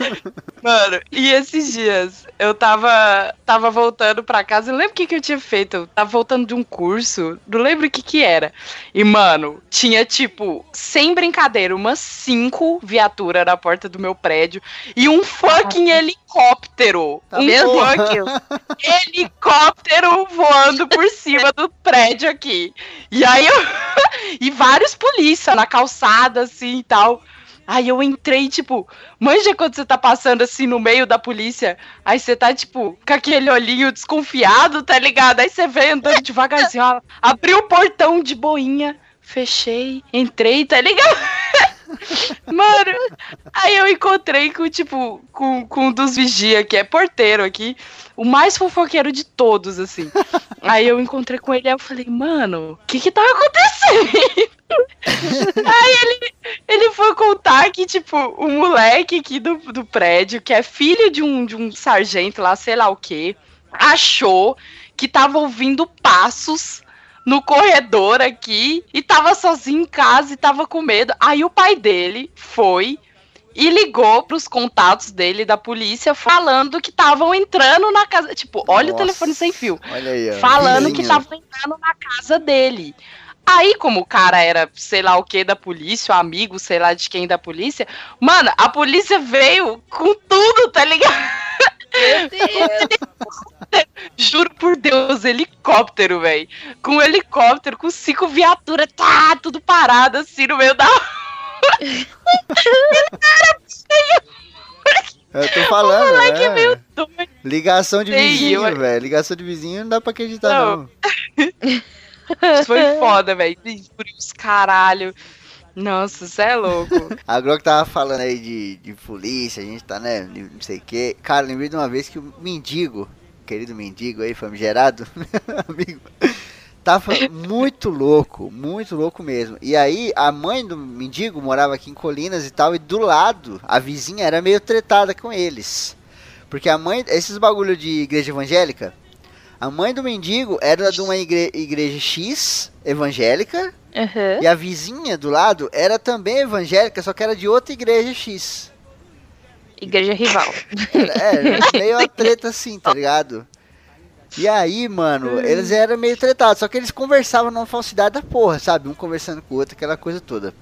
Mano, e esses dias eu tava, tava voltando pra casa, eu lembro o que, que eu tinha feito. Eu tava voltando de um curso, não lembro o que que era. E, mano, tinha tipo, sem brincadeira, umas cinco viaturas na porta do meu prédio e um fucking helicóptero. Tá um porra. fucking helicóptero voando por cima do prédio aqui. E aí eu. e vários polícia na calçada, assim e tal. Aí eu entrei, tipo, manja quando você tá passando assim no meio da polícia, aí você tá, tipo, com aquele olhinho desconfiado, tá ligado? Aí você vem andando devagarzinho, ó, abri o portão de boinha, fechei, entrei, tá ligado? Mano, aí eu encontrei com, tipo, com, com um dos vigia, que é porteiro aqui, o mais fofoqueiro de todos, assim. Aí eu encontrei com ele e eu falei, mano, o que que tá acontecendo? Aí ele, ele foi contar que, tipo, o moleque aqui do, do prédio, que é filho de um, de um sargento lá, sei lá o quê, achou que tava ouvindo passos no corredor aqui e tava sozinho em casa e tava com medo. Aí o pai dele foi e ligou pros contatos dele da polícia falando que estavam entrando na casa. Tipo, olha o Nossa. telefone sem fio. Olha aí, ó. Falando que Vizinho. tava entrando na casa dele. Aí, como o cara era, sei lá o que da polícia, o amigo, sei lá de quem da polícia, mano, a polícia veio com tudo, tá ligado? Juro por Deus, helicóptero, velho. Com um helicóptero, com cinco viaturas, tá, tudo parado assim no meio da. Eu tô falando, O moleque é. meio doido. Ligação de Sei, vizinho, velho. Ligação de vizinho não dá pra acreditar, Não. não. Foi foda, velho. Por isso, caralho. Nossa, você é louco. Agora que tava falando aí de, de polícia, a gente tá, né, não sei o que. Cara, lembrei de uma vez que o mendigo, querido mendigo aí, famigerado, amigo, tava muito louco, muito louco mesmo. E aí, a mãe do mendigo morava aqui em Colinas e tal, e do lado, a vizinha era meio tretada com eles. Porque a mãe, esses bagulho de igreja evangélica, a mãe do mendigo era de uma igre- igreja X evangélica, Aham. e a vizinha do lado era também evangélica, só que era de outra igreja X. Igreja rival. Era, é, meio uma treta assim, tá ligado? E aí, mano, eles eram meio tretados, só que eles conversavam numa falsidade da porra, sabe? Um conversando com o outro, aquela coisa toda.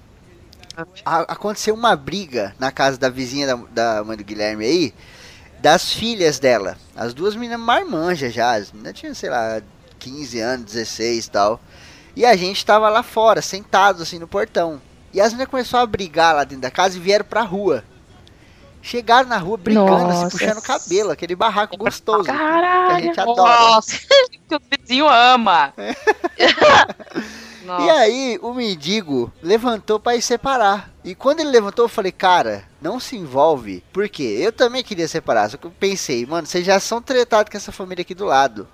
A- aconteceu uma briga na casa da vizinha da, da mãe do Guilherme aí, das filhas dela. As duas meninas marmanjas já, as meninas tinham, sei lá, 15 anos, 16 e tal. E a gente tava lá fora, sentados assim no portão. E as meninas começaram a brigar lá dentro da casa e vieram pra rua. Chegaram na rua brigando, Nossa. se puxando o cabelo, aquele barraco gostoso. que a Caralho. gente adora. Nossa, que o vizinho ama. Nossa. E aí, o mendigo levantou pra ir separar. E quando ele levantou, eu falei, cara, não se envolve. Por quê? Eu também queria separar. Só que eu pensei, mano, vocês já são tretados com essa família aqui do lado.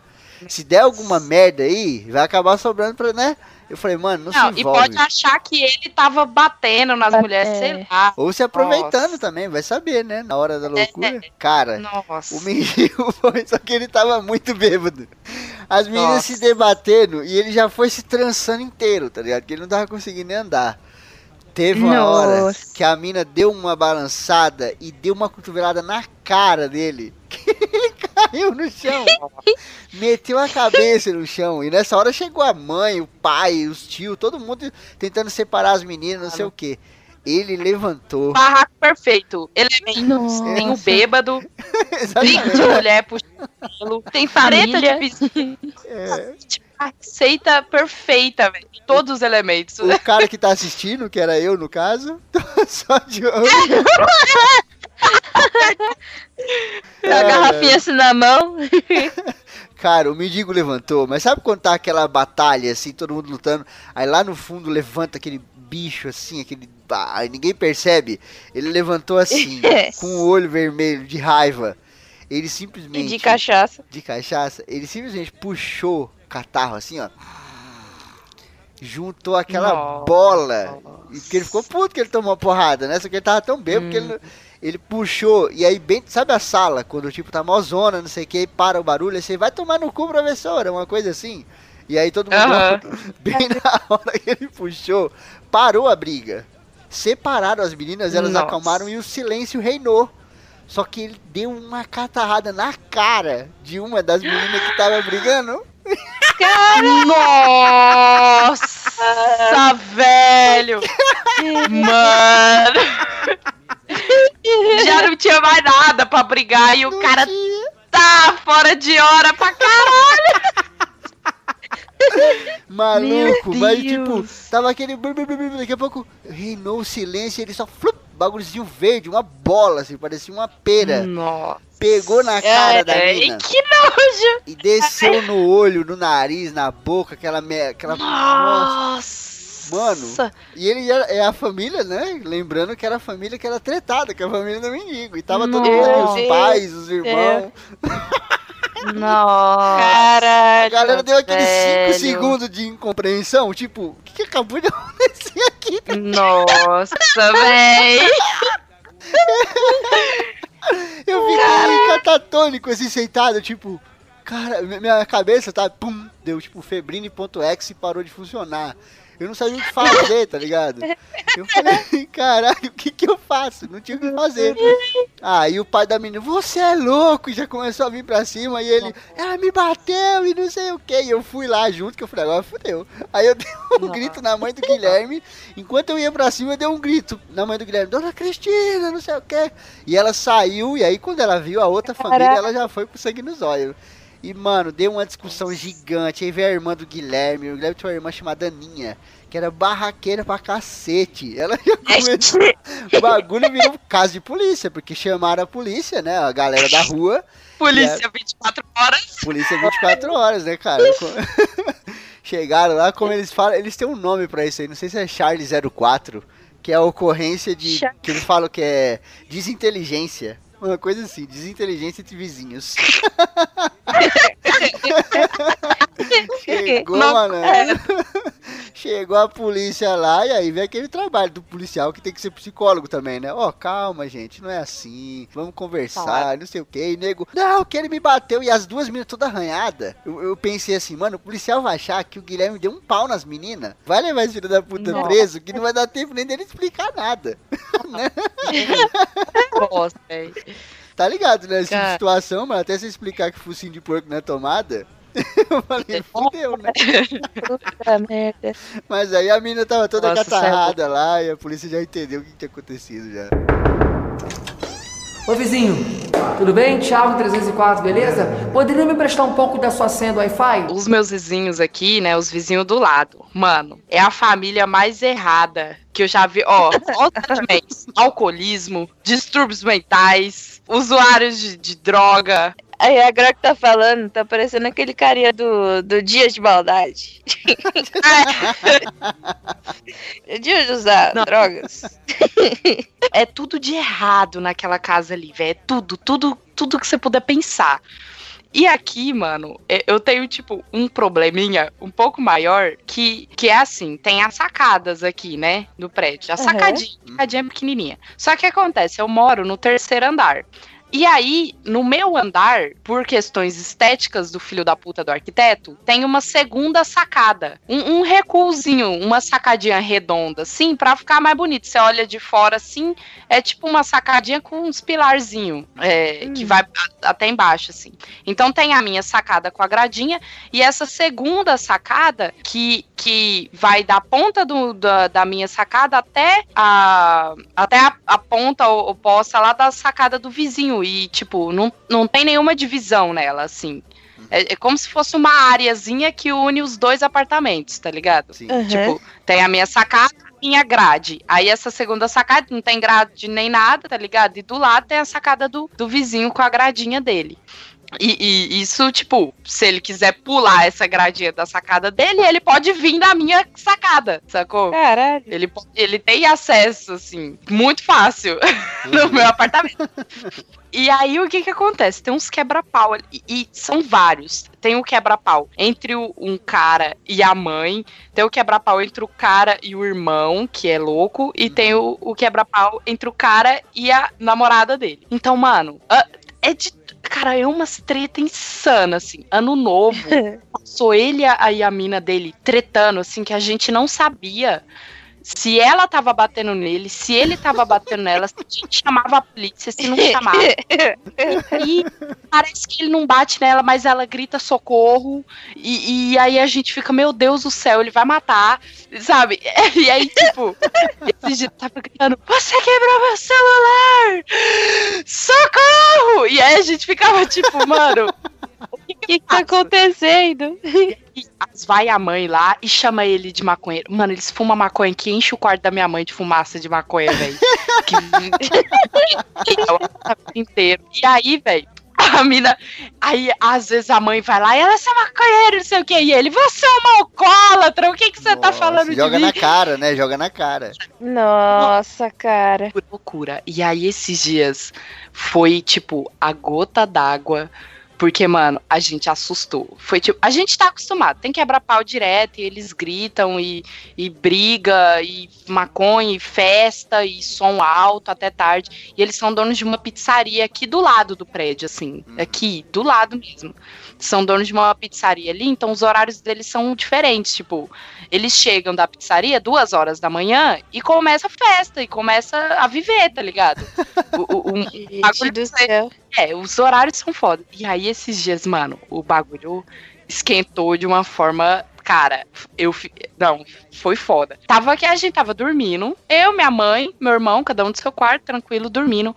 Se der alguma merda aí, vai acabar sobrando pra, né? Eu falei, mano, não, Não, se e envolve. pode achar que ele tava batendo nas É. mulheres, sei lá. Ou se aproveitando Nossa. também, vai saber, né? Na hora da loucura. Cara, Nossa. O mendigo foi, só que ele tava muito bêbado. As meninas Nossa. se debatendo e ele já foi se trançando inteiro, tá ligado? Que ele não tava conseguindo nem andar. Teve uma hora Nossa. que a mina deu uma balançada e deu uma cotovelada na cara dele. Que ele caiu no chão. Meteu a cabeça no chão. E nessa hora chegou a mãe, o pai, os tios, todo mundo tentando separar as meninas, não sei o que. Ele levantou. Barraco perfeito. Elementos. Nossa. Tem o bêbado, briga de mulher puxando Tem família. de vizinho. É. A receita perfeita, velho. Todos os elementos. O cara que tá assistindo, que era eu no caso, tô só de olho. A garrafinha assim na mão. Cara, o mendigo levantou, mas sabe quando tá aquela batalha assim, todo mundo lutando, aí lá no fundo levanta aquele bicho assim, aquele. Aí ninguém percebe. Ele levantou assim, com o olho vermelho de raiva. Ele E simplesmente. de cachaça. de cachaça, ele simplesmente puxou o catarro assim, ó. Juntou aquela Nossa. bola. E que ele ficou puto que ele tomou uma porrada, né? Só que ele tava tão bêbado que ele, ele puxou. E aí, bem, sabe a sala? Quando tipo tá mó zona, não sei o que, e para o barulho, aí você vai tomar no cu, professora, uma coisa assim. E aí todo mundo, bem na hora que ele puxou, parou a briga. Separaram as meninas, elas Nossa. acalmaram e o silêncio reinou. Só que ele deu uma catarrada na cara de uma das meninas que tava brigando. Nossa, velho! Mano! Já não tinha mais nada pra brigar e o cara tá fora de hora pra caralho! Maluco, Meu mas Deus. tipo, tava aquele. Daqui a pouco reinou o silêncio e ele só. Flup, bagulhozinho verde, uma bola, assim, parecia uma pera. Nossa! Pegou na cara da Ai, mina que nojo! e desceu no olho, no nariz, na boca, aquela. me- aquela nossa. Mano. E ele era- é a família, né? Lembrando que era a família que era tretada, que é a família do mendigo. E tava todo mundo ali, os pais, os irmãos. Nossa! Caralho. A galera deu aqueles 5 velho. segundos de incompreensão, tipo, o que, que acabou de acontecer aqui? Nossa, véi! Eu fiquei catatônico, assim, sentado, tipo, cara, mi- minha cabeça tá, pum, deu tipo febrine.exe e parou de funcionar. Eu não sabia o que fazer, tá ligado? Eu falei, caralho, o que que eu faço? Não tinha o que fazer. Aí o pai da menina, você é louco, e já começou a vir pra cima, e ele, ela me bateu e não sei o que. E eu fui lá junto, que eu falei, agora fudeu. Aí eu dei um grito na mãe do Guilherme, enquanto eu ia pra cima, eu dei um grito na mãe do Guilherme, Dona Cristina, não sei o que. E ela saiu, e aí quando ela viu a outra família, ela já foi com sangue nos olhos. E, mano, deu uma discussão gigante. Aí veio a irmã do Guilherme. O Guilherme tinha uma irmã chamada Aninha, que era barraqueira pra cacete. Ela já começou. o bagulho virou um caso de polícia, porque chamaram a polícia, né? A galera da rua. Polícia 24 horas. Polícia 24 horas, né, cara? Chegaram lá, como eles falam, eles têm um nome pra isso aí, não sei se é Charlie 04, que é a ocorrência de. Que eles falam que é desinteligência. Uma coisa assim, desinteligência entre vizinhos. Chegou, Não, mano. Chegou a polícia lá e aí vem aquele trabalho do policial que tem que ser psicólogo também, né? Ó, calma, gente, não é assim. Vamos conversar, não sei o que. E nego, não, que ele me bateu e as duas meninas toda arranhada. Eu, eu pensei assim, mano, o policial vai achar que o Guilherme deu um pau nas meninas. Vai levar esse filho da puta Nossa. preso que não vai dar tempo nem dele explicar nada. Nossa, velho. Tá ligado, né? Essa Cara. situação, mano, até você explicar que focinho de porco não é tomada. Eu falei, fudeu, né? Puta merda. Mas aí a mina tava toda Nossa, catarrada lá e a polícia já entendeu o que tinha acontecido já. Ô vizinho, tudo bem? Thiago 304, beleza? Poderia me prestar um pouco da sua senha do Wi-Fi? Os meus vizinhos aqui, né? Os vizinhos do lado. Mano, é a família mais errada que eu já vi. Ó, constantemente. Alcoolismo, distúrbios mentais, usuários de, de droga. Aí agora que tá falando, tá parecendo aquele carinha do, do Dia de Maldade. Dia de usar Não. drogas. É tudo de errado naquela casa ali, velho. É tudo, tudo, tudo que você puder pensar. E aqui, mano, é- eu tenho, tipo, um probleminha um pouco maior, que, que é assim, tem as sacadas aqui, né, do prédio. A sacadinha, a sacadinha é pequenininha. Só que acontece, eu moro no terceiro andar. E aí, no meu andar, por questões estéticas do filho da puta do arquiteto, tem uma segunda sacada. Um, um recuozinho, uma sacadinha redonda, assim, pra ficar mais bonito. Você olha de fora assim, é tipo uma sacadinha com uns pilarzinhos, é, que vai até embaixo, assim. Então tem a minha sacada com a gradinha, e essa segunda sacada, que, que vai da ponta do- da, da minha sacada até a, até a, a ponta o- oposta lá da sacada do vizinho. E, tipo, não, não tem nenhuma divisão nela, assim. É, é como se fosse uma áreazinha que une os dois apartamentos, tá ligado? Sim. Uhum. Tipo, tem a minha sacada e minha grade. Aí essa segunda sacada não tem grade nem nada, tá ligado? E do lado tem a sacada do, do vizinho com a gradinha dele. E, e isso, tipo, se ele quiser pular essa gradinha da sacada dele, ele pode vir na minha sacada, sacou? Caralho. Ele, ele tem acesso, assim, muito fácil no meu apartamento. E aí, o que que acontece? Tem uns quebra-pau ali, e, são vários. Tem o quebra-pau entre o- um cara e a mãe, tem o quebra-pau entre o cara e o irmão, que é louco, e tem o, o quebra-pau entre o cara e a namorada dele. Então, mano, a- é de. Cara, é umas treta insana, assim. Ano novo, passou ele e a, a mina dele tretando, assim, que a gente não sabia se ela tava batendo nele, se ele tava batendo nela, se a gente chamava a polícia, se não chamava. E parece que ele não bate nela, mas ela grita socorro. E, e aí a gente fica, meu Deus do céu, ele vai matar, sabe? E aí, tipo, esse dia tava gritando: Você quebrou meu celular! Socorro! E aí a gente ficava tipo, mano. O que, que, que tá acontecendo? Vai a mãe lá e chama ele de maconheiro. Mano, eles fumam maconha que enche o quarto da minha mãe de fumaça de maconha, velho. que... inteiro. E aí, velho, a mina. Aí, às vezes, a mãe vai lá e ela é maconheiro, não sei o que. E ele, você é uma alcoólatra, o que, que você tá falando de Joga mim? na cara, né? Joga na cara. Nossa, cara. Que loucura. E aí, esses dias, foi, tipo, a gota d'água. Porque, mano, a gente assustou. Foi tipo, a gente tá acostumado, tem quebra pau direto, e eles gritam e, e briga, e maconha, e festa, e som alto até tarde. E eles são donos de uma pizzaria aqui do lado do prédio, assim. Aqui, do lado mesmo. São donos de uma pizzaria ali, então os horários deles são diferentes. Tipo, eles chegam da pizzaria duas horas da manhã e começa a festa, e começa a viver, tá ligado? O, o, o, Gente do céu. é, os horários são foda. E aí, esses dias, mano, o bagulho esquentou de uma forma. Cara, eu. Não, foi foda. Tava que a gente tava dormindo. Eu, minha mãe, meu irmão, cada um do seu quarto, tranquilo, dormindo.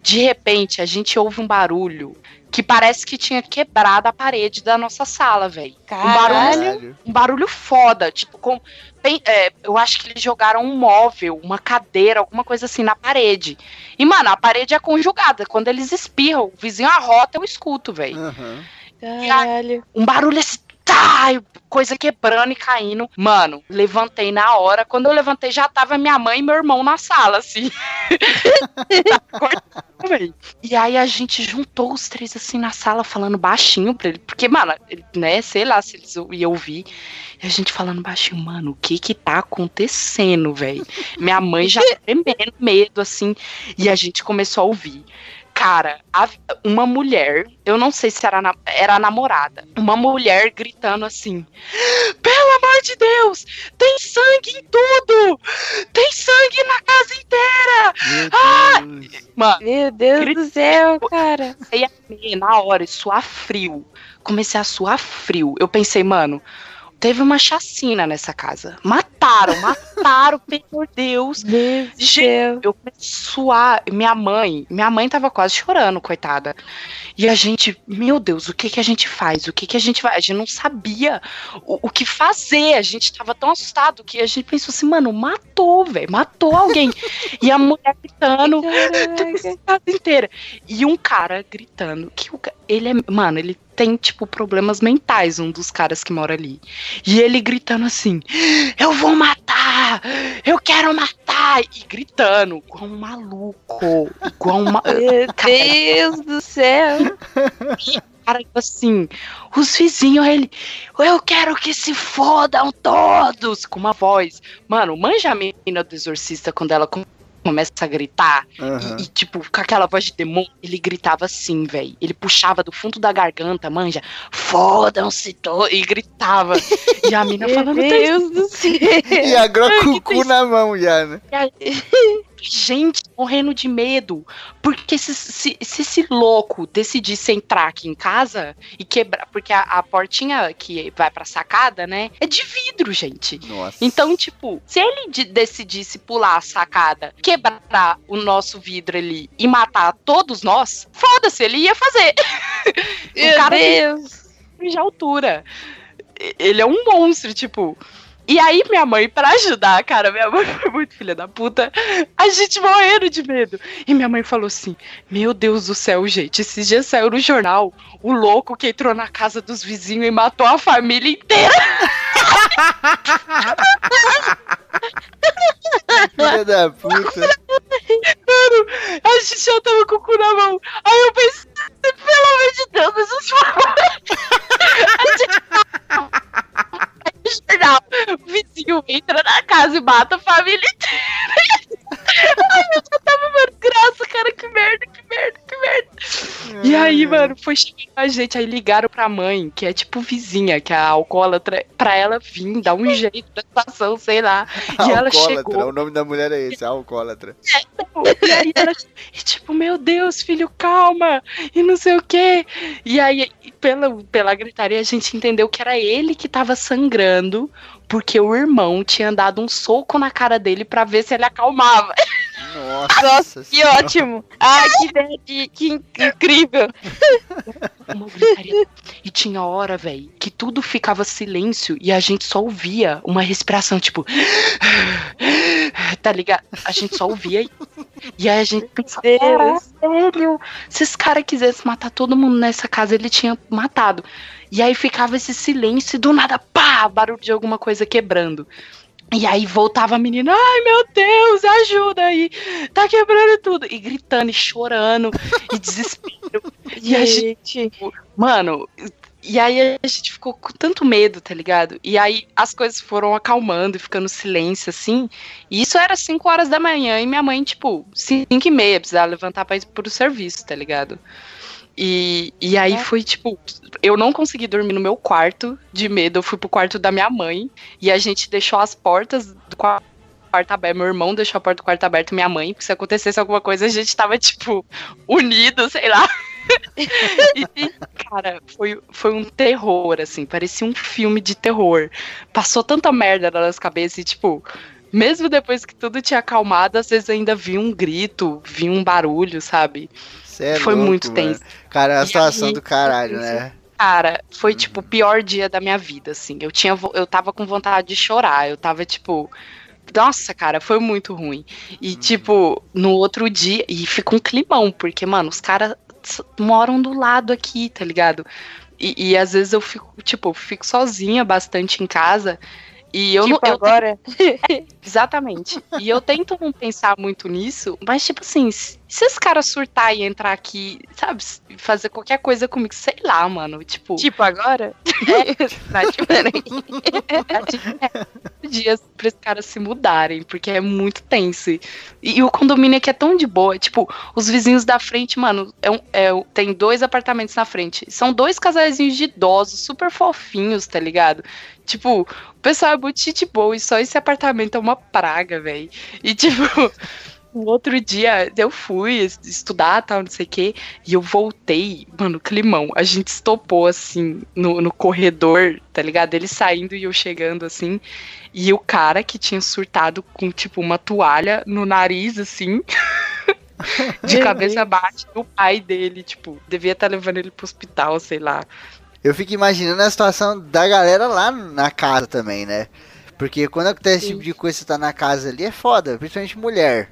De repente, a gente ouve um barulho que parece que tinha quebrado a parede da nossa sala, velho. Um barulho Caralho. um barulho foda, tipo, com. bem, é, eu acho que eles jogaram um móvel, uma cadeira, alguma coisa assim na parede. E, mano, a parede é conjugada. Quando eles espirram, o vizinho arrota, eu escuto, velho. Aham. Caralho. Um barulho assim, tá, coisa quebrando e caindo. Mano, levantei na hora. Quando eu levantei, já tava minha mãe e meu irmão na sala, assim. E aí a gente juntou os três assim na sala, falando baixinho pra ele. Porque, mano, né, sei lá se eles iam ouvir. E a gente falando baixinho, mano, o que que tá acontecendo, velho? Minha mãe já tremendo, medo, assim. E a gente começou a ouvir. Cara, a- uma mulher, eu não sei se era, na- era a namorada, uma mulher gritando assim: Pelo amor de Deus, tem sangue em tudo! Tem sangue na casa inteira! Ah! Meu Deus. Mano, Meu Deus do céu, cara. ver na hora, e suar frio. Comecei a suar frio. Eu pensei, mano, teve uma chacina nessa casa. Mataram, mataram, pelo Deus. Meu Deus Gente, céu. eu comecei a suar. Minha mãe, minha mãe tava quase chorando, coitada. E a gente, meu Deus, o que que a gente faz? O que que a gente vai? A gente não sabia o, o que fazer. A gente tava tão assustado que a gente pensou assim, mano, matou, velho, matou alguém. e a mulher gritando, casa inteira. E um cara gritando que o ele é, mano, ele tem tipo problemas mentais, um dos caras que mora ali. E ele gritando assim: "Eu vou matar! Eu quero matar!" E gritando igual um maluco, igual uma Meu Deus do céu. cara tipo assim, os vizinhos, ele, eu quero que se fodam todos, com uma voz. Mano, manja a menina do exorcista quando ela com- começa a gritar Aham. e, e, tipo, com aquela voz de demônio, ele gritava assim, velho. Ele puxava do fundo da garganta, manja, fodam-se todos, e gritava. E a mina Meu falando, tem Deus do céu. E agora com o que cu tem- na mão já, né? Gente morrendo de medo. Porque se, se, se esse louco decidisse entrar aqui em casa e quebrar. Porque a, a portinha que vai pra sacada, né? É de vidro, gente. Nossa. Então, tipo, se ele de- decidisse pular a sacada, quebrar o nosso vidro ali e matar todos nós, foda-se, ele ia fazer. Meu cara Deus. de altura. Ele é um monstro, tipo. E aí, minha mãe, pra ajudar, cara, minha mãe foi muito filha da puta, a gente morrendo de medo. E minha mãe falou assim: Meu Deus do céu, gente, esses dias saiu no jornal o louco que entrou na casa dos vizinhos e matou a família inteira. Filha da puta. A gente já tava com o cu na mão. Aí eu pensei, pelo amor de Deus, Jesus favor. A gente Jornal, o vizinho entra na casa e mata a família inteira. Ai, eu já tava, mano, graça, cara, que merda, que merda, que merda. E aí, mano, foi chegar em a gente, aí ligaram pra mãe, que é tipo vizinha, que é a alcoólatra, pra ela vir, dar um jeito da situação, sei lá. E ela chegou. O nome da mulher é esse, alcoólatra. E aí ela, e tipo, meu Deus, filho, calma, e não sei o quê. E aí, pela, pela gritaria, a gente entendeu que era ele que tava sangrando, porque o irmão tinha dado um soco na cara dele pra ver se ele acalmava. Nossa, Nossa, que ótimo. Ai, que ideia de- que in- incrível. Uma gritaria. E tinha hora, velho, que tudo ficava silêncio e a gente só ouvia uma respiração, tipo. Tá ligado? A gente só ouvia isso. E aí a gente pensava, "Caralho, velho, se esse cara quisesse matar todo mundo nessa casa, ele tinha matado. E aí ficava esse silêncio e do nada, pá, barulho de alguma coisa quebrando. E aí voltava a menina, ai meu Deus, ajuda aí, tá quebrando tudo. E gritando e chorando e desespero. E a gente, mano, e aí a gente ficou com tanto medo, tá ligado? E aí as coisas foram acalmando e ficando silêncio, assim. E isso era 5 horas da manhã e minha mãe, tipo, 5 e meia, precisava levantar pra ir pro serviço, tá ligado? E, e aí foi tipo, eu não consegui dormir no meu quarto de medo, eu fui pro quarto da minha mãe e a gente deixou as portas do qua- quarto aberto, meu irmão deixou a porta do quarto aberto, minha mãe, porque se acontecesse alguma coisa a gente tava tipo unido, sei lá. e, cara, foi, foi um terror, assim, parecia um filme de terror. Passou tanta merda na nossa cabeça e, tipo, mesmo depois que tudo tinha acalmado, às vezes ainda vi um grito, vi um barulho, sabe? É Foi louco, muito mano. Cara, é E situação aí, do caralho, né? Cara, foi tipo o pior dia da minha vida, assim. Eu tinha, eu tava com vontade de chorar. Eu tava tipo, nossa, cara, foi muito ruim. E tipo, no outro dia, e fica um climão, porque mano, os caras moram do lado aqui, tá ligado? E, e às vezes eu fico, tipo, fico sozinha bastante em casa. E eu tipo não. Eu agora. Exatamente. E eu tento não pensar muito nisso, mas, tipo assim, se se esse cara surtar e entrar aqui, sabe, fazer qualquer coisa comigo, sei lá, mano. Tipo, Tipo agora? tá diferente. dias pra esses caras se mudarem, porque é muito tenso. E, e o condomínio aqui é tão de boa. Tipo, os vizinhos da frente, mano, é um- é tem dois apartamentos na frente. São dois casaizinhos de idosos, super fofinhos, tá ligado? Tipo, o pessoal é muito gente boa e só esse apartamento é uma praga, velho. E tipo. No outro dia eu fui es- estudar, tal, não sei o quê, e eu voltei, mano, climão. A gente estopou assim no, no corredor, tá ligado? Ele saindo e eu chegando assim. E o cara que tinha surtado com, tipo, uma toalha no nariz, assim, de cabeça baixa, o pai dele, tipo, devia estar levando ele pro hospital, sei lá. Eu fico imaginando a situação da galera lá na casa também, né? Porque quando acontece esse tipo de coisa, você tá na casa ali, é foda, principalmente mulher.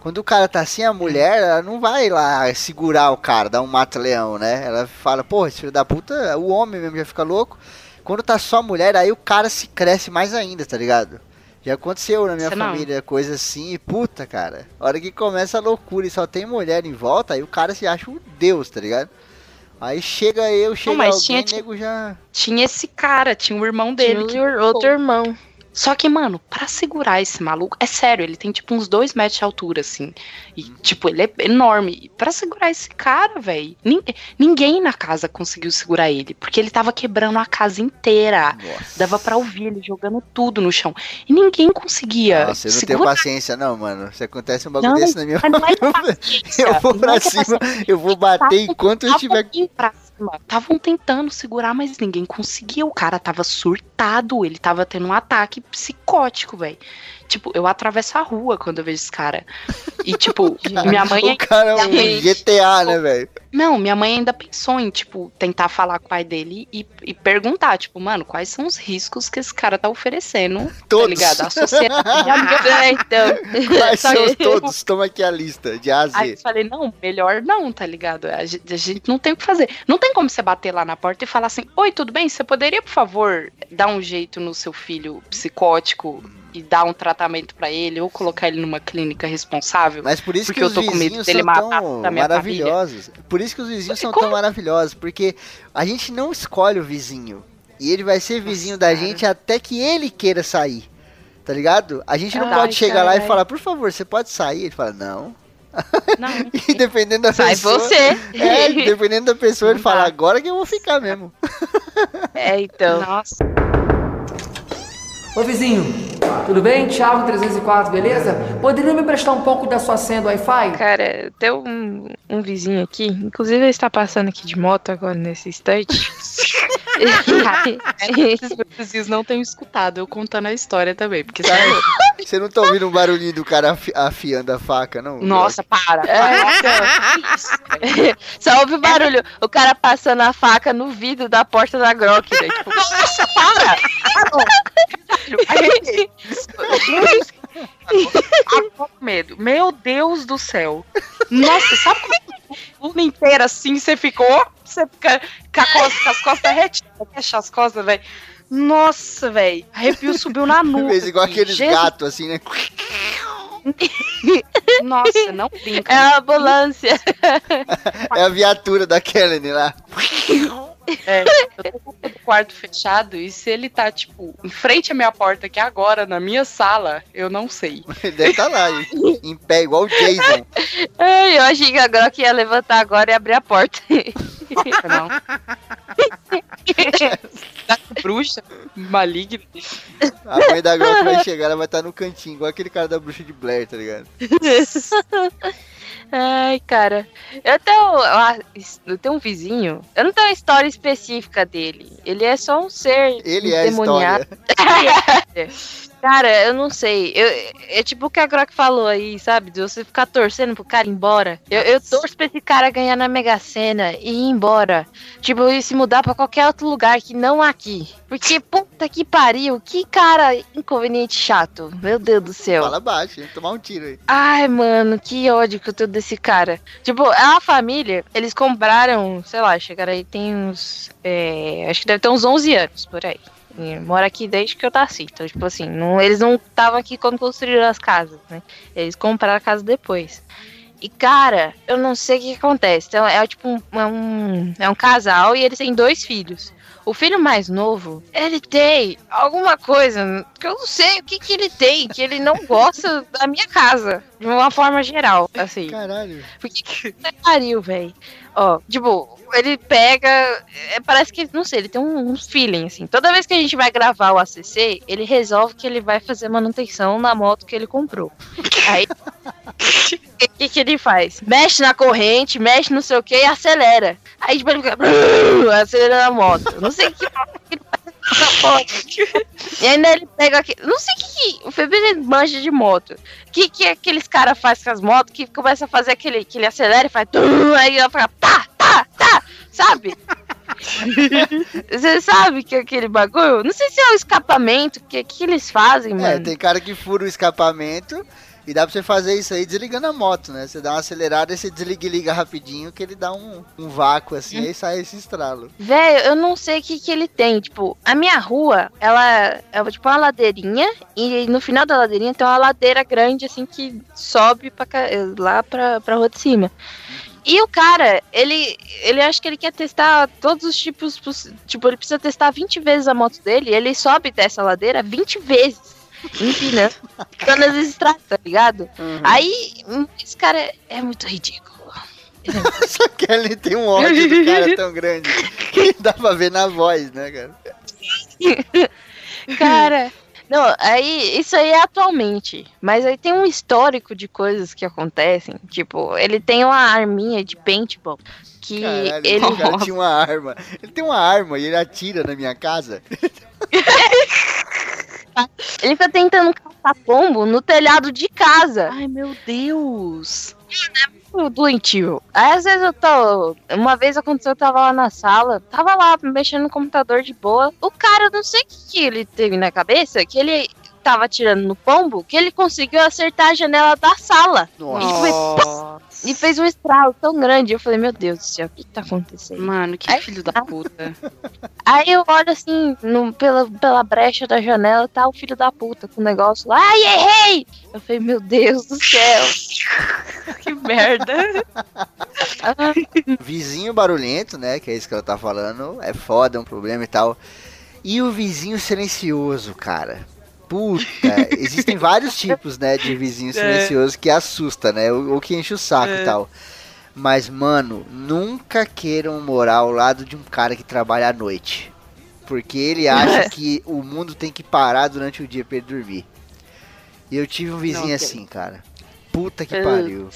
Quando o cara tá assim, a mulher, ela não vai lá segurar o cara, dar um mata-leão, né? Ela fala, porra, esse filho da puta, o homem mesmo já fica louco. Quando tá só mulher, aí o cara se cresce mais ainda, tá ligado? Já aconteceu na minha não. família, coisa assim, e puta, cara. A hora que começa a loucura e só tem mulher em volta, aí o cara se acha um deus, tá ligado? Aí chega eu, chega mas alguém, tinha, nego já... Tinha esse cara, tinha o irmão dele. Tinha que outro irmão. Só que, mano, pra segurar esse maluco, é sério, ele tem tipo uns dois metros de altura, assim. E, tipo, ele é enorme. Pra segurar esse cara, velho, ninguém na casa conseguiu segurar ele. Porque ele tava quebrando a casa inteira. Nossa. Dava pra ouvir ele jogando tudo no chão. E ninguém conseguia. Nossa, eu não tenho segurar. paciência não, mano. Se acontece um bagulho Não, desse na minha não é eu vou pra é é cima, eu vou bater enquanto eu estiver... Pra. Estavam tentando segurar, mas ninguém conseguia. O cara tava surtado. Ele tava tendo um ataque psicótico, velho. Tipo, eu atravesso a rua quando eu vejo esse cara. E, tipo, minha mãe. O cara é um mãe- GTA, né, velho? Não, minha mãe ainda pensou em, tipo, tentar falar com o pai dele e, e perguntar, tipo, mano, quais são os riscos que esse cara tá oferecendo, Todos. tá ligado? A sociedade. É, então. Quais são os todos? Toma aqui a lista, de A a Aí eu Z. falei, não, melhor não, tá ligado? A gente, a gente não tem o que fazer. Não tem como você bater lá na porta e falar assim, oi, tudo bem? Você poderia, por favor, dar um jeito no seu filho psicótico e dar um tratamento pra ele ou colocar ele numa clínica responsável? Mas por isso que eu os tô com medo vizinhos dele são matar tão maravilhosos. Por isso que os vizinhos são Como? tão maravilhosos, porque a gente não escolhe o vizinho. E ele vai ser vizinho da cara. gente até que ele queira sair. Tá ligado? A gente não pode chegar lá e carai. falar, por favor, você pode sair? Ele fala, não. Não. E dependendo da Sai pessoa. você. É, dependendo da pessoa, ele fala, agora que eu vou ficar mesmo. É, então. Nossa. Ô vizinho, tudo bem? Thiago 304, beleza? Poderia me prestar um pouco da sua senha do Wi-Fi? Cara, tem um, um vizinho aqui, inclusive ele está passando aqui de moto agora nesse instante. Esses meus vizinhos não tenho escutado eu contando a história também, porque você não tá ouvindo um barulhinho do cara afi- afiando a faca, não? Nossa, para. É. Só ouve o barulho, o cara passando a faca no vidro da porta da Grok, né? Tipo, nossa, para! Agora com medo. Meu Deus do céu. Nossa, sabe como a luna inteira assim você ficou? Você fica com, a costa- com as costas retinhas, fecha as costas, velho. Nossa, velho. Arrepio subiu na nuca. Fez igual assim. aqueles Jesus- gatos, assim, né? Nossa, não brinca. É a ambulância. É a viatura da Kellen lá. É, eu tô com o quarto fechado e se ele tá, tipo, em frente à minha porta aqui agora, na minha sala, eu não sei. Ele deve estar lá, em- em pé, igual o Jason. Ai, eu achei que a Grok ia levantar agora e abrir a porta. Não. Da bruxa maligna. A mãe da Glock vai chegar, ela vai estar no cantinho, igual aquele cara da bruxa de Blair, tá ligado? Ai, cara. Eu tenho, eu tenho um vizinho. Eu não tenho uma história específica dele. Ele é só um ser Ele é a endemoniado. história. Cara, eu não sei. Eu, é tipo o que a Grok falou aí, sabe? De você ficar torcendo pro cara ir embora. Eu, eu torço pra esse cara ganhar na Mega Sena e ir embora. Tipo, e se mudar pra qualquer outro lugar que não aqui. Porque, puta que pariu, que cara inconveniente chato. Meu Deus do céu. Fala baixo, hein? tomar um tiro aí. Ai, mano, que ódio que eu tenho desse cara. Tipo, é uma família, eles compraram, sei lá, chegaram aí tem uns. é, acho que deve ter uns 11 anos por aí. Mora aqui desde que eu nasci. Então, tipo assim, não, eles não estavam aqui quando construíram as casas, né? Eles compraram a casa depois. E, cara, eu não sei o que, que acontece. Então, é tipo um, é um. É um casal e eles têm dois filhos. O filho mais novo, ele tem alguma coisa que eu não sei o que, que ele tem, que ele não gosta da minha casa, de uma forma geral, assim. Caralho. Porque que pariu, velho. Ó, tipo, ele pega. é, parece que, não sei, ele tem um, um feeling, assim. Toda vez que a gente vai gravar o ACC, ele resolve que ele vai fazer manutenção na moto que ele comprou. Aí. O que, que ele faz? Mexe na corrente, mexe não sei o que e acelera. Aí, tipo, ele fica. Acelera na moto. Não sei o que ele faz. E ainda ele pega aqui. Não sei o que, que o ele manja de moto. O que, que aqueles caras fazem com as motos que começa a fazer aquele que ele acelera e faz. Aí ela fica. Tá, tá, tá. Sabe? Você sabe que é aquele bagulho? Não sei se é o escapamento. O que, que eles fazem, É, mano? tem cara que fura o escapamento e dá pra você fazer isso aí desligando a moto, né? Você dá uma acelerada e você desliga e liga rapidinho que ele dá um, um vácuo assim, aí sai esse estralo. Velho, eu não sei o que, que ele tem. Tipo, a minha rua, ela é tipo uma ladeirinha. E no final da ladeirinha tem uma ladeira grande, assim, que sobe pra, lá pra, pra rua de cima. E o cara, ele, ele acha que ele quer testar todos os tipos. Tipo, ele precisa testar 20 vezes a moto dele. Ele sobe dessa ladeira 20 vezes. Empinando. Ficando as estradas, tá ligado? Aí, hum, esse cara é- é muito ridículo. Só que ele tem um ódio do cara tão grande que dá pra ver na voz, né, cara? Cara, não, aí isso aí é atualmente, mas aí tem um histórico de coisas que acontecem, tipo, ele tem uma arminha de paintball que Caralho, ele cara tinha uma arma. Ele tem uma arma e ele atira na minha casa. ele fica tentando caçar pombo no telhado de casa. Ai, meu Deus. Muito doentio. Aí às vezes eu tô. Uma vez aconteceu, eu tava lá na sala, tava lá mexendo no computador de boa. O cara, não sei o que, que ele teve na cabeça, que ele tava atirando no pombo, que ele conseguiu acertar a janela da sala. Nossa. E, foi, e fez um estralo tão grande. Eu falei, meu Deus do céu, o que tá acontecendo? Mano, que Ai, filho da puta. Aí eu olho assim, no, pela, pela brecha da janela, tá o filho da puta com o negócio lá. Ai, errei! Eu falei, meu Deus do céu. que merda. Vizinho barulhento, né? Que é isso que ela tá falando. É foda, é um problema e tal. E o vizinho silencioso, cara. Puta, existem vários tipos, né, de vizinho silencioso que assusta, né? Ou, que enche o saco e tal. Mas, mano, nunca queiram morar ao lado de um cara que trabalha à noite. Porque ele acha que o mundo tem que parar durante o dia pra ele dormir. E eu tive um vizinho Não, assim, cara. Puta que pariu.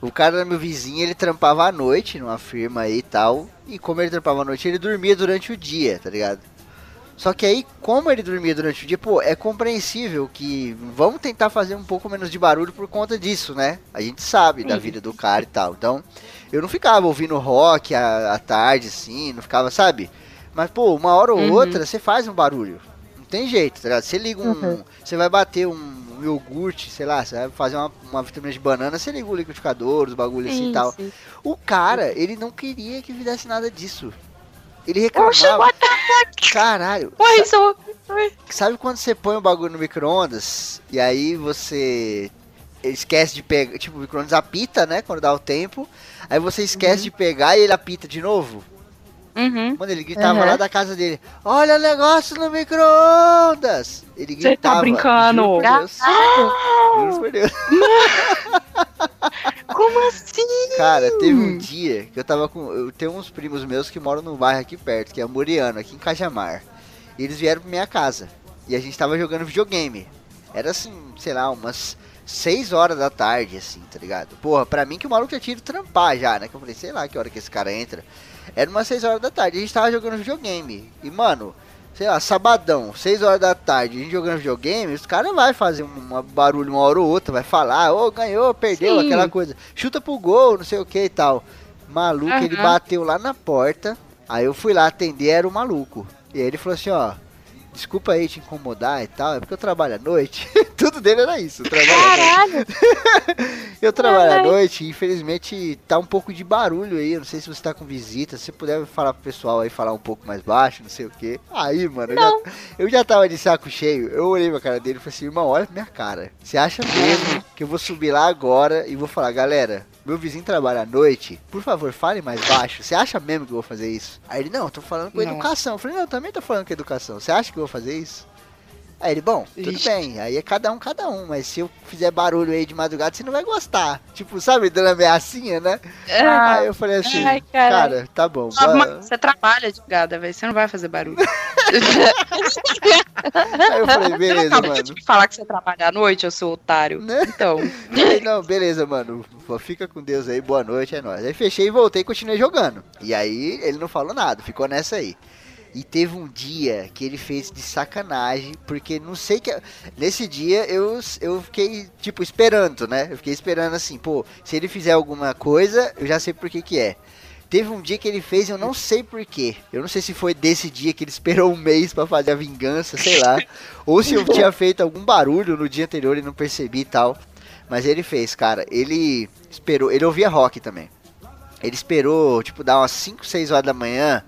O cara era meu vizinho, ele trampava à noite numa firma aí e tal. E como ele trampava à noite, ele dormia durante o dia, tá ligado? Só que aí, como ele dormia durante o dia, pô, é compreensível que vamos tentar fazer um pouco menos de barulho por conta disso, né? A gente sabe da vida do cara e tal. Então, eu não ficava ouvindo rock à, à tarde, assim, não ficava, sabe? Mas, pô, uma hora ou Uhum. outra você faz um barulho. Não tem jeito, tá ligado? Você liga um. Uhum. Você vai bater um iogurte, sei lá, você vai fazer uma, uma vitamina de banana, você liga o liquidificador, os bagulhos assim e tal. O cara, ele não queria que fizesse nada disso. Ele reclamava. what the fuck? Caralho, Ué, isso... sabe quando você põe o bagulho no micro-ondas e aí você esquece de pegar, tipo, o micro-ondas apita, né, quando dá o tempo, aí você esquece de pegar e ele apita de novo? Uhum. Mano, ele gritava Uhum. lá da casa dele, olha o negócio no micro-ondas! Ele Você tá gritava. brincando? Juro por Deus. Juro por Deus. Como assim? Cara, teve um dia que eu tava com. Eu tenho uns primos meus que moram num bairro aqui perto, que é Muriano, aqui em Cajamar. E eles vieram pra minha casa. E a gente tava jogando videogame. Era assim, sei lá, umas 6 horas da tarde, assim, tá ligado? Porra, pra mim que o maluco já tinha ido trampar já, né? Que eu falei, sei lá que hora que esse cara entra. Era umas 6 horas da tarde. A gente tava jogando videogame. E, mano, sei lá, sabadão, 6 horas da tarde, a gente jogando videogame, os caras vai fazer um barulho uma hora ou outra, vai falar, ô, ganhou, perdeu, Sim. aquela coisa. Chuta pro gol, não sei o que e tal. Maluco, ele Aham. bateu lá na porta. Aí eu fui lá atender, era o maluco. E aí ele falou assim, ó, desculpa aí te incomodar e tal, é porque eu trabalho à noite. Tudo dele era isso, eu trabalho à noite. Caralho. Eu trabalho à Ai. noite e infelizmente tá um pouco de barulho aí. Eu não sei se você tá com visita. Se você puder falar pro pessoal aí, falar um pouco mais baixo, não sei o que. Aí, mano, eu já, eu já tava de saco cheio. Eu olhei pra cara dele e falei assim: irmão, olha pra minha cara. Você acha mesmo que eu vou subir lá agora e vou falar, galera, meu vizinho trabalha à noite, por favor, fale mais baixo. Você acha mesmo que eu vou fazer isso? Aí ele, não, eu tô falando com Não. educação. Eu falei, não, eu também tô falando com educação. Você acha que eu vou fazer isso? Aí ele, bom, tudo Ixi. bem, aí é cada um, cada um, mas se eu fizer barulho aí de madrugada, você não vai gostar. Tipo, sabe, dando ameaçinha, né? Ah, aí eu falei assim, ai, caralho. cara, tá bom. Ah, Você trabalha de gada, velho. Você não vai fazer barulho. Aí eu falei, beleza, acabou mano. de me falar que você trabalha à noite, eu sou otário. Né? Então. Eu falei, não, beleza, mano. Fica com Deus aí, boa noite, é nóis. Aí fechei e voltei e continuei jogando. E aí ele não falou nada, ficou nessa aí. E teve um dia que ele fez de sacanagem, porque não sei que. Nesse dia eu, eu fiquei, tipo, esperando, né? Eu fiquei esperando assim, pô, se ele fizer alguma coisa, eu já sei por que que é. Teve um dia que ele fez, eu não sei porquê. Eu não sei se foi desse dia que ele esperou um mês pra fazer a vingança, sei lá. ou se eu tinha feito algum barulho no dia anterior e não percebi e tal. Mas ele fez, cara. Ele esperou. Ele ouvia rock também. Ele esperou, tipo, dar umas 5, 6 horas da manhã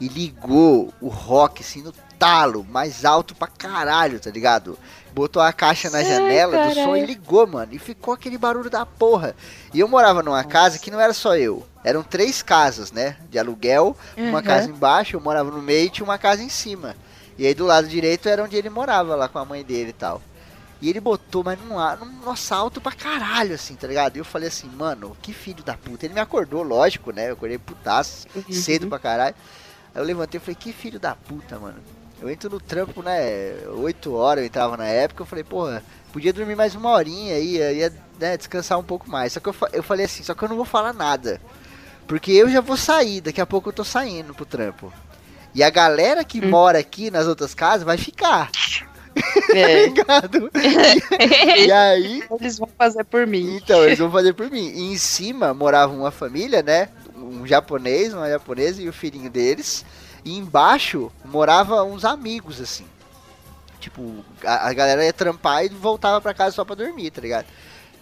e ligou o rock assim no talo, mais alto pra caralho, tá ligado? Botou a caixa na Ai, janela do som e ligou, mano. E ficou aquele barulho da porra. E eu morava numa casa que não era só eu. Eram três casas, né? De aluguel. Uma Uhum. casa embaixo, eu morava no meio e tinha uma casa em cima. E aí do lado direito era onde ele morava, lá com a mãe dele e tal. E ele botou, mas num, num nossa, alto pra caralho, assim, tá ligado? E eu falei assim, mano, que filho da puta. Ele me acordou, lógico, né? Eu acordei putaço, cedo pra caralho. Aí eu levantei e falei, que filho da puta, mano. Eu entro no trampo, né? 8 horas eu entrava na época, eu falei, porra, podia dormir mais uma horinha aí, ia né, descansar um pouco mais. Só que eu, eu falei assim, só que eu não vou falar nada. Porque eu já vou sair, daqui a pouco eu tô saindo pro trampo. E a galera que mora aqui nas outras casas vai ficar. É, ligado? E aí, eles vão fazer por mim. então, eles vão fazer por mim. E em cima morava uma família, né? Um japonês, uma japonesa e o filhinho deles. E embaixo morava uns amigos, assim. Tipo, a, a galera ia trampar e voltava pra casa só pra dormir, tá ligado?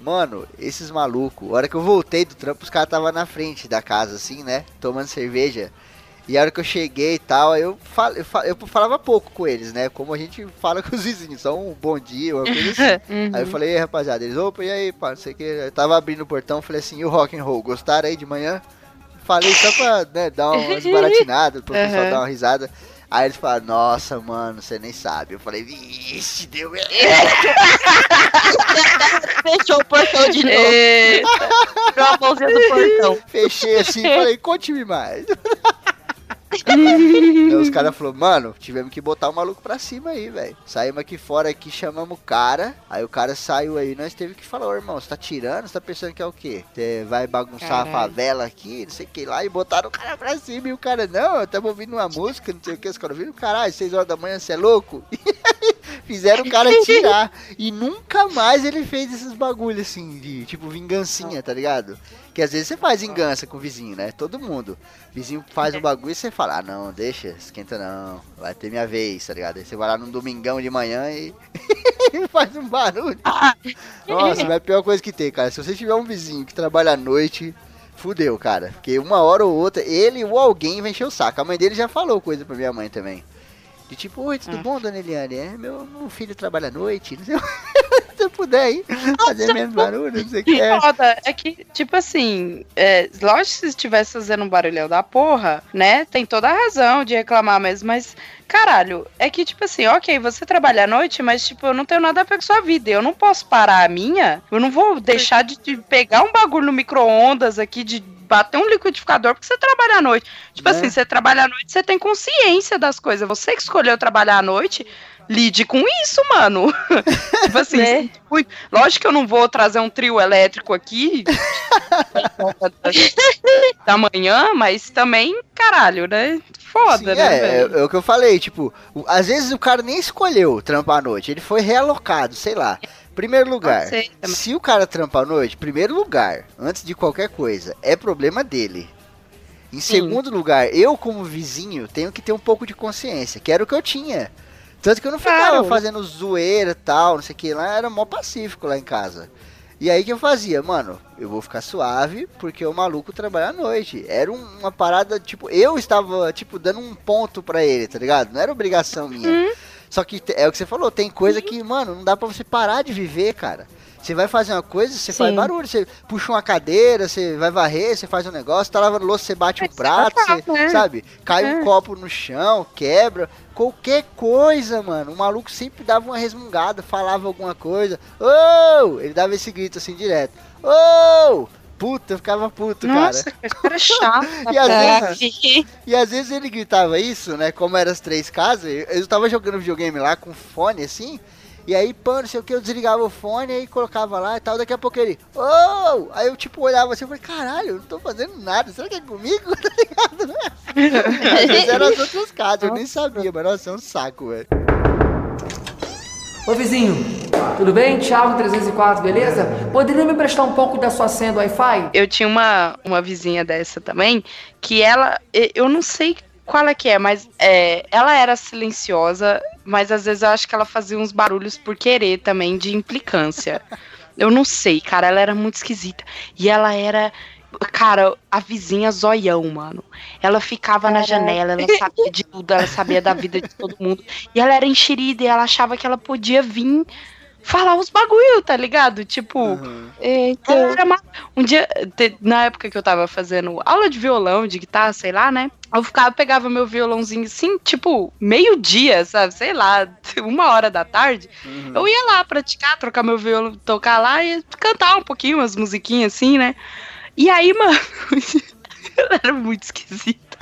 Mano, esses malucos, a hora que eu voltei do trampo, os caras estavam na frente da casa, assim, né? Tomando cerveja. E a hora que eu cheguei e tal, aí eu, fal, eu, fa- eu falava pouco com eles, né? Como a gente fala com os vizinhos, só um bom dia, uma coisa assim. Uhum. Aí eu falei, "Ei, rapaziada, eles, opa, e aí, pá, não sei o que. Eu tava abrindo o portão, falei assim, e o rock and roll, gostaram aí de manhã? Falei só pra né, dar uma desbaratinada, pro pessoal Uhum. dar uma risada. Aí eles falaram, nossa, mano, você nem sabe. Eu falei, vixe, deu merda. Fechou o portão de novo. Eita. Tirou a mãozinha do portão. Fechei assim e falei, conte-me mais. Aí os caras falaram, mano, tivemos que botar o maluco pra cima aí, velho. Saímos aqui fora aqui, chamamos o cara. Aí o cara saiu aí, nós teve que falar, ô irmão, você tá tirando? Você tá pensando que é o quê? Você vai bagunçar Caralho. a favela aqui, não sei o que lá, e botaram o cara pra cima. E o cara, não, eu tava ouvindo uma música, não sei o que, os caras viram, caralho, 6 horas da manhã, você é louco? Fizeram o cara tirar. E nunca mais ele fez esses bagulho assim, de tipo vingancinha, tá ligado? Que às vezes você faz vingança com o vizinho, né? Todo mundo. O vizinho faz um bagulho e você fala, ah não, deixa, esquenta não, vai ter minha vez, tá ligado? Aí você vai lá num domingão de manhã e faz um barulho. Nossa, mas é a pior coisa que tem, cara. Se você tiver um vizinho que trabalha à noite, fudeu, cara. Porque uma hora ou outra, ele ou alguém vai encher o saco. A mãe dele já falou coisa pra minha mãe também. De tipo, oi, tudo Hum. bom, dona Eliane? É, meu, meu filho trabalha à noite, não sei Se eu puder aí, fazer menos barulho, não sei o que é. Foda, é que, tipo assim, é, lógico que se estivesse fazendo um barulhão da porra, né? Tem toda a razão de reclamar mesmo, mas, caralho, é que, tipo assim, ok, você trabalha à noite, mas, tipo, eu não tenho nada a ver com sua vida. Eu não posso parar a minha, eu não vou deixar de, de pegar um bagulho no micro-ondas aqui, de bater um liquidificador porque você trabalha à noite. Tipo Né? assim, você trabalha à noite, você tem consciência das coisas. Você que escolheu trabalhar à noite, lide com isso, mano. tipo assim, Né? muito- lógico que eu não vou trazer um trio elétrico aqui da manhã, mas também, caralho, né? Foda, Sim, né, é, é, é o que eu falei, tipo, às vezes o cara nem escolheu trampar à noite, ele foi realocado, sei lá. Primeiro lugar, se o cara trampa à noite, primeiro lugar, antes de qualquer coisa, é problema dele. Em segundo lugar, eu como vizinho tenho que ter um pouco de consciência, que era o que eu tinha. Tanto que eu não ficava Claro. fazendo zoeira e tal, não sei o que lá, era mó pacífico lá em casa. E aí que eu fazia, mano, eu vou ficar suave porque o maluco trabalha à noite. Era um- uma parada, tipo, eu estava, tipo, dando um ponto pra ele, tá ligado? Não era obrigação minha. Só que é o que você falou, tem coisa que, mano, não dá pra você parar de viver, cara. Você vai fazer uma coisa, você faz Sim. barulho, você puxa uma cadeira, você vai varrer, você faz um negócio, tá lavando louça, você bate um Mas prato, tá, você, né? sabe? Cai um É. copo no chão, quebra, qualquer coisa, mano. O maluco sempre dava uma resmungada, falava alguma coisa. Ô! Ele dava esse grito assim direto. Ô! Puta, eu ficava puto, Nossa, cara. cara chato. E às vezes- E às vezes ele gritava isso, né? Como eram as três casas, eu- tava jogando videogame lá com fone assim. E aí, pô, não sei o que, eu desligava o fone aí colocava lá e tal. Daqui a pouco ele, oh! Aí eu tipo olhava assim, eu falei, caralho, eu não tô fazendo nada, será que é comigo? Tá ligado? Às vezes eram as outras casas, eu nem sabia, mas nossa, é um saco, velho. Ô vizinho, tudo bem? Thiago 304, beleza? Poderia me prestar um pouco da sua senha do Wi-Fi? Eu tinha uma, uma vizinha dessa também, que ela, eu não sei qual é que é, mas é, ela era silenciosa, mas às vezes eu acho que ela fazia uns barulhos por querer também, de implicância. Eu não sei, cara, ela era muito esquisita. E ela era, cara, a vizinha zoião, mano. Ela ficava na janela, ela sabia de tudo, ela sabia da vida de todo mundo. E ela era enxerida e ela achava que ela podia vir falar os bagulho, tá ligado? Tipo, Uhum. Ma- Um dia, na época que eu tava fazendo aula de violão, de guitarra, sei lá, né? Eu ficava, pegava meu violãozinho assim, tipo, meio-dia, sabe? Sei lá, uma hora da tarde. Uhum. Eu ia lá praticar, trocar meu violão, tocar lá e cantar um pouquinho, umas musiquinhas assim, né? E aí, mano, ela era muito esquisita.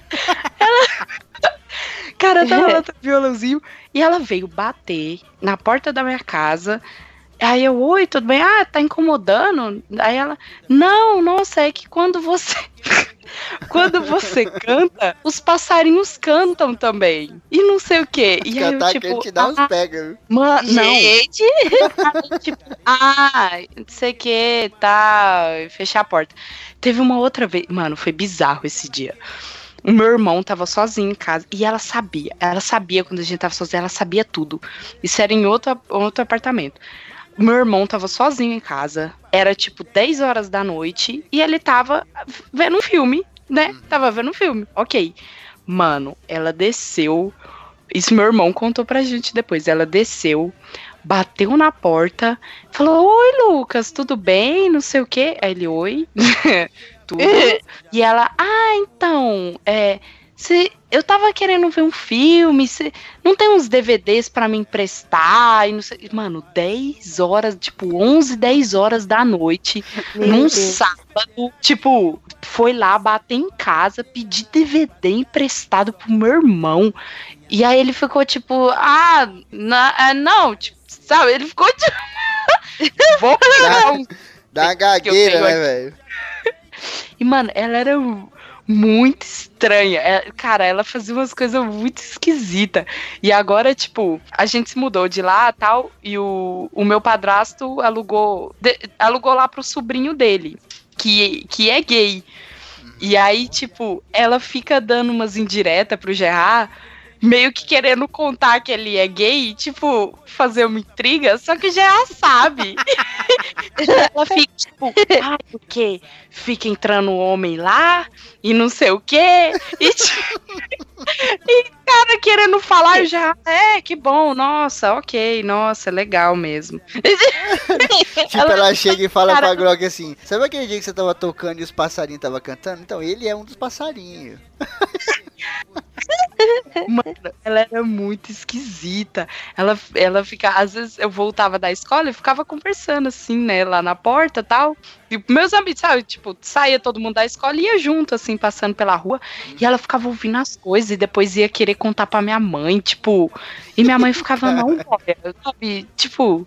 Ela. Cara, tava lá o violãozinho e ela veio bater na porta da minha casa. Aí eu, oi, tudo bem? Ah, tá incomodando? Aí ela, não, nossa, é que quando você. quando você canta, os passarinhos cantam também. E não sei o quê. E aí eu, Cantar que tipo, te dá uns ah, pega, mano, não. Gente, tipo, ah, não sei o que, tá. Fechar a porta. Teve uma outra vez. Mano, foi bizarro esse dia. O meu irmão tava sozinho em casa e ela sabia. Ela sabia quando a gente tava sozinho, ela sabia tudo. Isso era em outro, outro apartamento. Meu irmão tava sozinho em casa. Era tipo 10 horas da noite e ele tava vendo um filme, né? Tava vendo um filme. Ok. Mano, ela desceu. Isso meu irmão contou pra gente depois. Ela desceu, bateu na porta, falou: Oi, Lucas, tudo bem? Não sei o quê. Aí ele, oi. tudo. e ela, ah, então, é. Cê, eu tava querendo ver um filme, cê, não tem uns DVDs pra me emprestar? E não sei, mano, 10 horas, tipo, 11, 10 horas da noite, Meu num Deus. sábado, tipo, foi lá bater em casa, pedir DVD emprestado pro meu irmão. E aí ele ficou tipo, ah, na- é, não, tipo, sabe? Ele ficou tipo. Vou pegar um Dá uma gagueira, né, velho? E, mano, ela era muito estranha. É, cara, ela fazia umas coisas muito esquisitas. E agora, tipo, a gente se mudou de lá tal. E o, o meu padrasto alugou, de- alugou lá pro sobrinho dele, que, que é gay. E aí, tipo, ela fica dando umas indiretas pro Gerard. Meio que querendo contar que ele é gay, e, tipo, fazer uma intriga, só que o Gerard sabe. ela fica, tipo, ah, porque fica entrando um homem lá e não sei o quê. E, e cara querendo falar já, é, que bom, nossa, ok, nossa, legal mesmo. Tipo, ela, chega e fala Cara, pra Grog assim: Sabe aquele dia que você tava tocando e os passarinhos tava cantando? Então, ele é um dos passarinhos. Mano, ela era muito esquisita. Ela, ela fica, às vezes eu voltava da escola e ficava conversando assim, né, lá na porta e tal. E meus amigos, sabe, tipo, saía todo mundo da escola e ia junto, assim, passando pela rua. E ela ficava ouvindo as coisas e depois ia querer contar pra minha mãe, tipo. E minha mãe ficava, não, olha, sabe, tipo.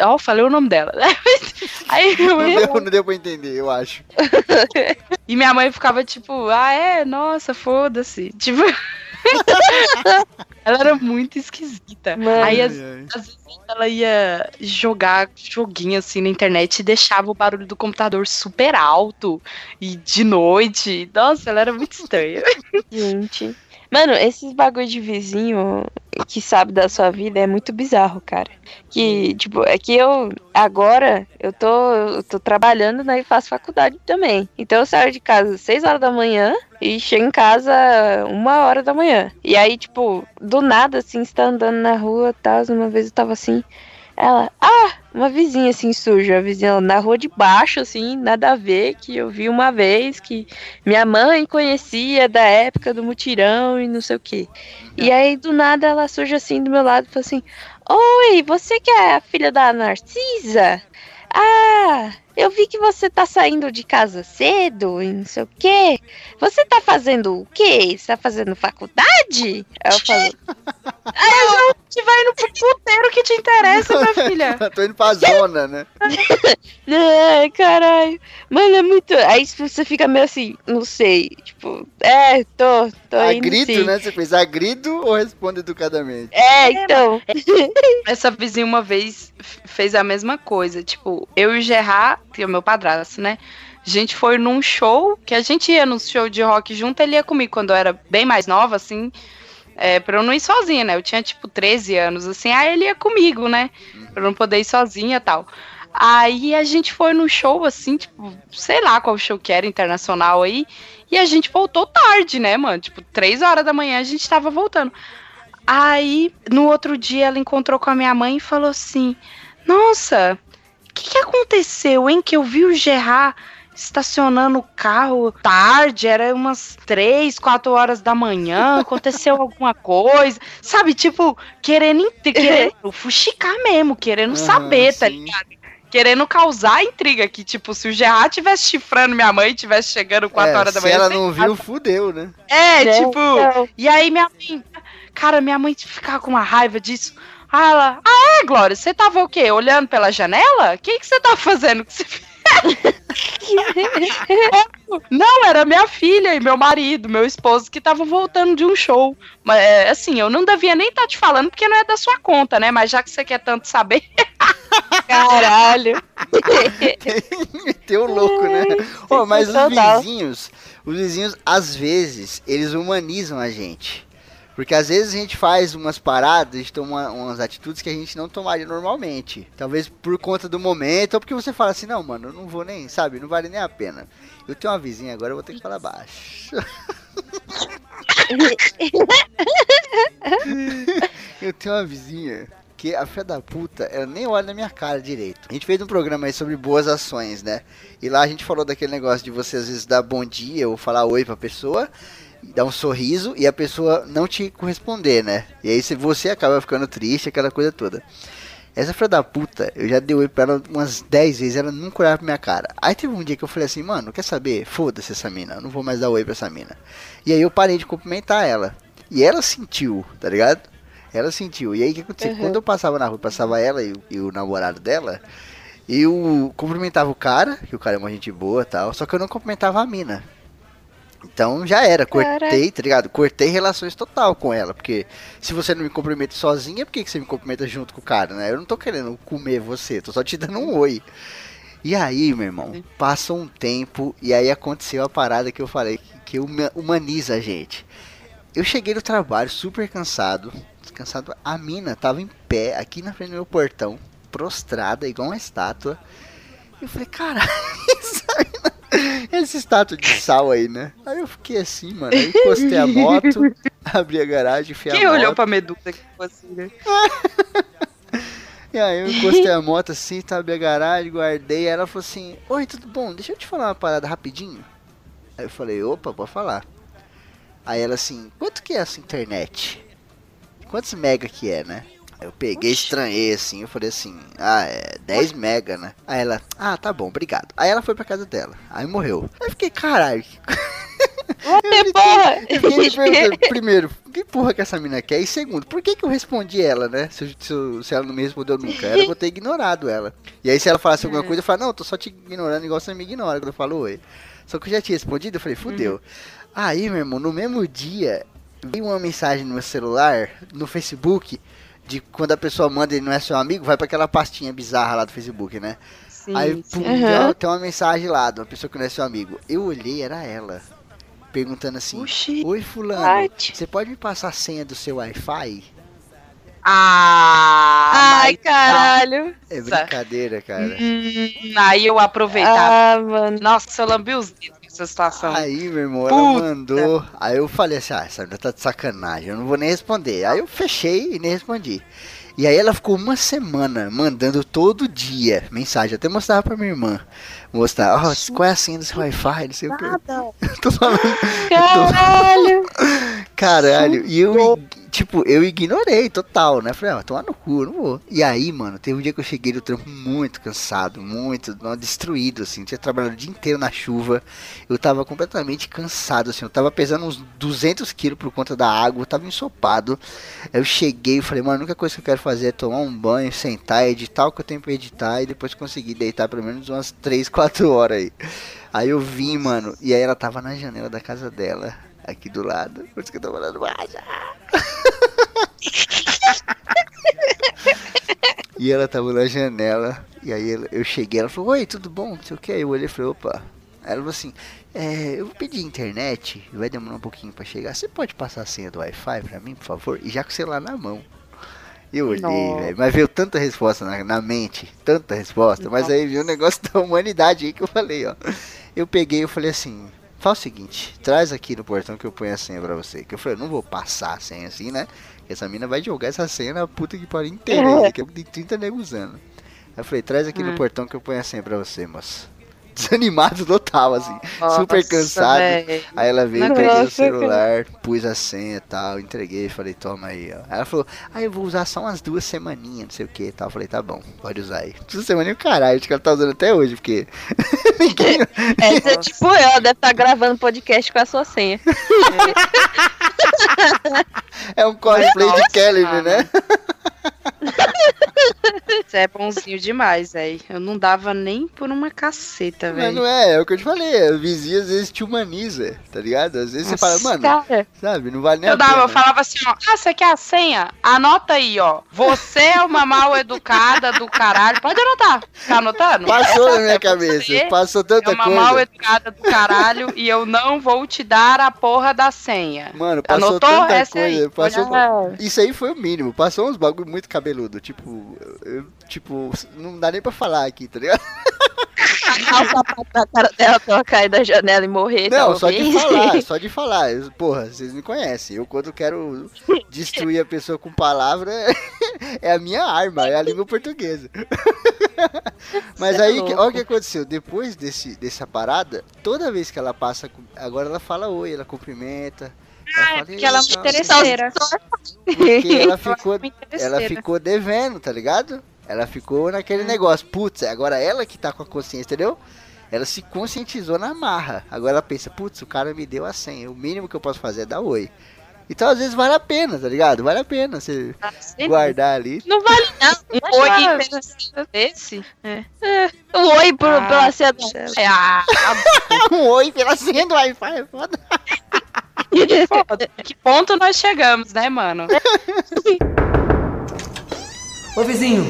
Ó, falei o nome dela. Aí Não ia deu, não deu pra entender, eu acho. e minha mãe ficava tipo, ah, é? Nossa, foda-se. Tipo. Ela era muito esquisita. Mano. Aí às, vezes ela ia jogar joguinho assim na internet e deixava o barulho do computador super alto e de noite. Nossa, ela era muito estranha. Gente. Mano, esses bagulho de vizinho que sabe da sua vida é muito bizarro, cara. Que, tipo, é que eu, agora, eu tô, eu tô trabalhando, né, e faço faculdade também. Então eu saio de casa às 6 horas da manhã e chego em casa uma hora da manhã. E aí, tipo, do nada, assim, você tá andando na rua e tal, uma vez eu tava assim, ela, ah, uma vizinha assim suja, a vizinha na rua de baixo, assim, nada a ver, que eu vi uma vez que minha mãe conhecia da época do mutirão e não sei o que. E aí, do nada, ela surge assim do meu lado e fala assim: Oi, você que é a filha da Narcisa? Ah, eu vi que você tá saindo de casa cedo e não sei o que. Você tá fazendo o quê? Você tá fazendo faculdade? Aí eu falo: A gente vai pro puteiro que te interessa, minha filha. Tô indo pra zona, né? Ai, caralho. Mano, é muito. Aí você fica meio assim, não sei. Tipo, é, tô, tô A indo grito, sim. né? Você fez agrido ou responde educadamente? É, então. Essa vizinha uma vez fez a mesma coisa. Tipo, eu e o Gerard, que é o meu padrasto, né? A gente foi num show, que a gente ia no show de rock junto, ele ia comigo quando eu era bem mais nova, assim, é, pra eu não ir sozinha, né? Eu tinha, tipo, 13 anos, assim, aí ele ia comigo, né? Pra eu não poder ir sozinha e tal. Aí a gente foi no show, assim, tipo, sei lá qual show que era, internacional aí, e a gente voltou tarde, né, mano? Tipo, 3 horas da manhã a gente tava voltando. Aí, no outro dia, ela encontrou com a minha mãe e falou assim: Nossa, o que, que aconteceu, hein? Que eu vi o Gerard estacionando o carro tarde, era umas três, quatro horas da manhã, aconteceu alguma coisa, sabe? Tipo, querendo, querendo fuxicar mesmo, querendo Aham, saber, tá sim. ligado? Querendo causar intriga, que tipo, se o Gerard tivesse chifrando minha mãe e tivesse chegando quatro É, horas da se manhã. ela você- não viu, fudeu, né? É, Né? tipo, Então, e aí minha mãe, cara, minha mãe ficava com uma raiva disso. Ah, ela, ah, é, Glória, você tava o quê? Olhando pela janela? O que, que você tá fazendo? Que você... Não, era minha filha e meu marido, meu esposo, que estavam voltando de um show. Mas, é, assim, eu não devia nem estar te falando porque não é da sua conta, né? Mas já que você quer tanto saber. caralho. Meteu o louco, né? Ô, mas os vizinhos, os vizinhos, às vezes, eles humanizam a gente. Porque às vezes a gente faz umas paradas, a gente toma umas atitudes que a gente não tomaria normalmente. Talvez por conta do momento, ou porque você fala assim, não, mano, eu não vou nem, sabe, não vale nem a pena. Eu tenho uma vizinha agora, eu vou ter que falar baixo. eu tenho uma vizinha que a fé da puta, ela nem olha na minha cara direito. A gente fez um programa aí sobre boas ações, né? E lá a gente falou daquele negócio de você às vezes dar bom dia ou falar oi pra pessoa. Dar um sorriso e a pessoa não te corresponder, né? E aí se você acaba ficando triste, aquela coisa toda. Essa filha da puta, eu já dei oi pra ela umas 10 vezes, ela nunca olhava pra minha cara. Aí teve um dia que eu falei assim, mano, quer saber? Foda-se essa mina, eu não vou mais dar oi pra essa mina. E aí eu parei de cumprimentar ela. E ela sentiu, tá ligado? Ela sentiu. E aí o que aconteceu? Uhum. Quando eu passava na rua, passava ela e, e o namorado dela, eu cumprimentava o cara, que o cara é uma gente boa e tal, só que eu não cumprimentava a mina. Então já era, cortei, tá ligado? Cortei relações total com ela, porque se você não me cumprimenta sozinha, por que, que você me cumprimenta junto com o cara, né? Eu não tô querendo comer você, tô só te dando um oi. E aí, meu irmão, passou um tempo e aí aconteceu a parada que eu falei, que, que huma- humaniza a gente. Eu cheguei no trabalho super cansado, cansado. A mina tava em pé aqui na frente do meu portão, prostrada, igual uma estátua. Eu falei, caralho, essa estátua de sal aí, né? Aí eu fiquei assim, mano. Aí encostei a moto, abri a garagem, fui Quem a olhou moto. pra Medusa que ficou assim, né? E aí eu encostei a moto assim, tá, abri a garagem, guardei. Aí ela falou assim, oi, tudo bom? Deixa eu te falar uma parada rapidinho. Aí eu falei, opa, pode falar. Aí ela assim, quanto que é essa internet? Quantos mega que é, né? Aí eu peguei, estranhei assim, eu falei assim, ah, é 10 mega, né? Aí ela, ah, tá bom, obrigado. Aí ela foi pra casa dela, aí morreu. Aí eu fiquei, caralho, Que porra! eu fiquei perguntando, primeiro, que porra que essa mina quer? E segundo, por que que eu respondi ela, né? Se, eu- se eu- se ela não me respondeu nunca, eu vou ter ignorado ela. E aí se ela falasse alguma coisa, eu falava, não, eu tô só te ignorando igual você me ignora quando eu falo oi. Só que eu já tinha respondido, eu falei, fudeu. Aí, meu irmão, no mesmo dia, veio uma mensagem no meu celular, no Facebook, de quando a pessoa manda e não é seu amigo, vai pra aquela pastinha bizarra lá do Facebook, né? Sim, Aí, sim. pum, Aham. tem uma mensagem lá de uma pessoa que não é seu amigo. Eu olhei, era ela. Perguntando assim: Oxi. Oi, Fulano, What? você pode me passar a senha do seu Wi-Fi? Ah, Ai, mas- caralho. É brincadeira, cara. Hum, aí eu aproveitava. Ah, mano. Nossa, eu lambi os dedos nessa situação. Aí, meu irmão, Puta. ela mandou. Aí eu falei assim: Ah, essa menina tá de sacanagem, eu não vou nem responder. Aí eu fechei e nem respondi. E aí ela ficou uma semana mandando todo dia mensagem. Até mostrava pra minha irmã. Mostrar, ó, qual é a senha do seu Wi-Fi? Não sei o que. Eu tô falando. Caralho. Caralho, e eu, tipo, eu ignorei total, né? Falei, ah, tomar no cu, eu não vou. E aí, mano, teve um dia que eu cheguei do trampo muito cansado, muito destruído, assim. Tinha trabalhado o dia inteiro na chuva. Eu tava completamente cansado, assim. Eu tava pesando uns 200 quilos por conta da água, eu tava ensopado. Eu cheguei e falei, mano, a única coisa que eu quero fazer é tomar um banho, sentar, editar o que eu tenho pra editar e depois conseguir deitar pelo menos umas 3, 4 horas aí. Aí eu vim, mano, e aí ela tava na janela da casa dela, aqui do lado. Por isso que eu tô falando mais. E ela tava na janela, e aí eu cheguei, ela falou, oi, tudo bom? Não sei o que, eu olhei e falei, opa. Aí ela falou assim, é, eu vou pedir internet, vai demorar um pouquinho pra chegar. Você pode passar a senha do Wi-Fi pra mim, por favor? E já com o celular na mão. Eu olhei, velho, mas veio tanta resposta na, na mente, tanta resposta, mas aí viu o negócio da humanidade aí que eu falei, ó. Eu peguei e falei assim, faz o seguinte, traz aqui no portão que eu ponho a senha pra você. Que eu falei, eu não vou passar a senha assim, né? Essa mina vai jogar essa senha na puta que pariu inteira, aí, que tem 30 nego usando. Aí eu falei, traz aqui no Hum. portão que eu ponho a senha pra você, moço. Desanimado total, assim, super Nossa, cansado. véi. Aí ela veio, Não peguei o celular, pus a senha e tal, entreguei, falei, toma aí, ó. Aí ela falou, ah, eu vou usar só umas duas semaninhas, não sei o que e tal. Eu falei, tá bom, pode usar aí. Duas semaninhas, caralho, acho que ela tá usando até hoje, porque ninguém. Essa é tipo eu, ela deve estar gravando podcast com a sua senha. É um cosplay de Nossa, Kelly, mano. né? Você é bonzinho demais, velho. Eu não dava nem por uma caceta, Mas velho. não é, é o que eu te falei, a vizinha às vezes te humaniza, tá ligado? Às vezes você fala, mano, Cara, sabe, não vale nem Eu a dava, pena. eu falava assim, ó, ah, você quer a senha? Anota aí, ó. Você é uma mal educada do caralho. Pode anotar. Tá anotando? Passou Essa na minha é cabeça, você passou É tanta uma mal coisa. educada do caralho e eu não vou te dar a porra da senha. Mano, passou Anotou? tanta Essa aí, coisa. Passou... olha. Isso aí foi o mínimo. Passou uns bagulho muito cabeludo. Tipo, eu- tipo, não dá nem pra falar aqui, tá ligado? O sapato na cara dela pra ela cair da janela e morrer. Não, só de talvez. falar, só de falar. Porra, vocês me conhecem. Eu quando quero destruir a pessoa com palavra, é a minha arma, é a língua portuguesa. Mas é aí, olha o que aconteceu. Depois desse, dessa parada, toda vez que ela passa, agora ela fala oi, ela cumprimenta. Ela fala, porque ela é "Ei, uma tal", interesseira. Porque ela ficou, ela ficou devendo, tá ligado? Ela ficou naquele negócio, putz, agora ela que tá com a consciência, entendeu? Ela se conscientizou na marra. Agora ela pensa, putz, o cara me deu a senha. O mínimo que eu posso fazer é dar oi. Então às vezes vale a pena, tá ligado? Vale a pena você Sim. guardar ali. Não vale não. Um oi Deixa- interessante desse. Um oi por, Ah, pela cena. É, ah, um oi pela senha do Wi-Fi, é foda. foda. Que ponto nós chegamos, né, mano? Ô vizinho,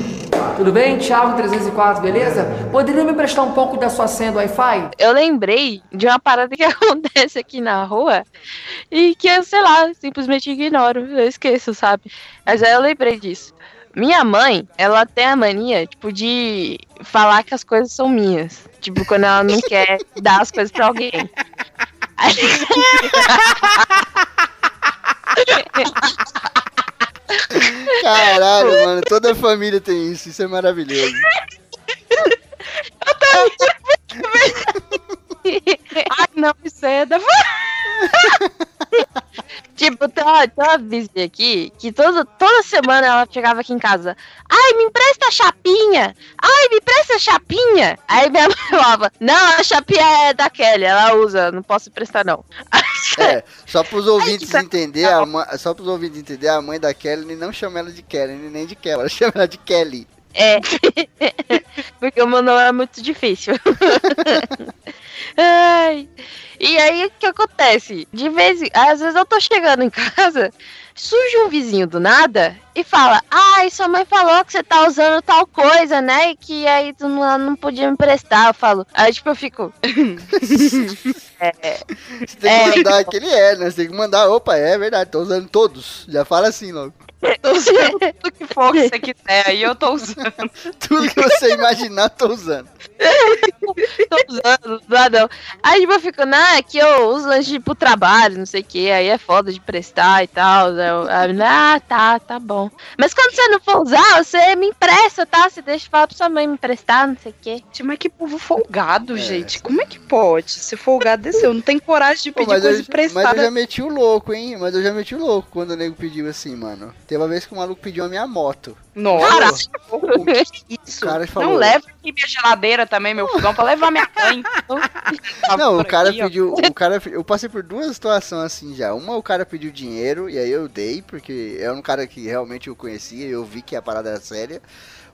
tudo bem? Thiago 304, beleza? Poderia me emprestar um pouco da sua senha do Wi-Fi? Eu lembrei de uma parada que acontece aqui na rua e que eu, sei lá, simplesmente ignoro. Eu esqueço, sabe? Mas aí eu lembrei disso. Minha mãe, ela tem a mania, tipo, de falar que as coisas são minhas. Tipo, quando ela não quer dar as coisas pra alguém. Caralho, mano, toda família tem isso, isso é maravilhoso. Ai, não, isso é da Tipo, tem uma, tem uma vizinha aqui que toda, toda semana ela chegava aqui em casa. Ai, me empresta a chapinha! Ai, me empresta a chapinha! Aí minha mãe falava, não, a chapinha é da Kelly, ela usa, não posso emprestar não. É, só pros ouvintes Ai, entender, a mãe, só pros ouvintes entender, a mãe da Kelly não chama ela de Kelly, nem de Kelly, ela chama ela de Kelly. É, porque o nome é muito difícil. Ai. E aí, o que acontece? De vez em às vezes eu tô chegando em casa, surge um vizinho do nada e fala: Ai, sua mãe falou que você tá usando tal coisa, né? E que aí tu não, ela não podia me emprestar. Eu falo, aí tipo, eu fico. Você tem que mandar aquele é, né? Você tem que mandar, opa, é verdade, tô usando todos. Já fala assim logo. Tô usando tudo que for que você quiser, aí eu tô usando. Tudo que você imaginar, tô usando. tô usando, não, não. Aí tipo, eu fico, não, é que eu uso antes de ir pro trabalho, não sei o que, aí é foda de prestar e tal. Aí, ah, tá, tá bom. Mas quando você não for usar, você me empresta, tá? Você deixa falar pra sua mãe me emprestar, não sei o que. Mas que povo folgado, É. gente. Como é que pode ser folgado desse? Eu não tenho coragem de Pô, pedir mas, coisa eu, mas emprestada. eu já meti o louco, hein? Mas eu já meti o louco quando o nego pediu assim, mano. Teve uma vez que o maluco pediu a minha moto. Nossa, O isso. cara falou. Não leva aqui minha geladeira também, meu fogão, pra levar minha mãe. Tá Não, o cara aqui, ó. pediu. O cara, eu passei por duas situações assim já. Uma, o cara pediu dinheiro e aí eu dei, porque é um cara que realmente eu conhecia e eu vi que a parada era séria.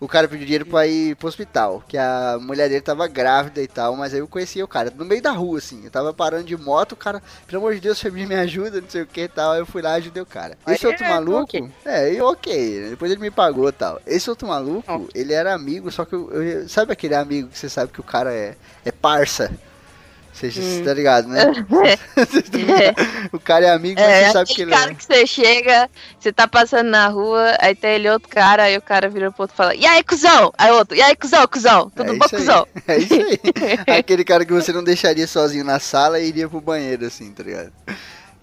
O cara pediu dinheiro pra ir pro hospital, que a mulher dele tava grávida e tal, mas aí eu conhecia o cara, no meio da rua, assim. Eu tava parando de moto, o cara, pelo amor de Deus, Febrinho, me ajuda, não sei o que e tal. Aí eu fui lá e ajudei o cara. Esse outro é, maluco, é, ok, depois ele me pagou e tal. Esse outro maluco, ele era amigo, só que eu, eu- sabe aquele amigo que você sabe que o cara é, é parça? Você Hum. tá ligado, né? o cara é amigo, mas É, você sabe que ele cara é. que você chega, você tá passando na rua, aí tem ele outro cara, aí o cara vira pro outro e fala, e aí, cuzão? Aí outro, e aí, cuzão, cuzão? Tudo é bom, cuzão? É isso aí. Aquele cara que você não deixaria sozinho na sala e iria pro banheiro, assim, tá ligado?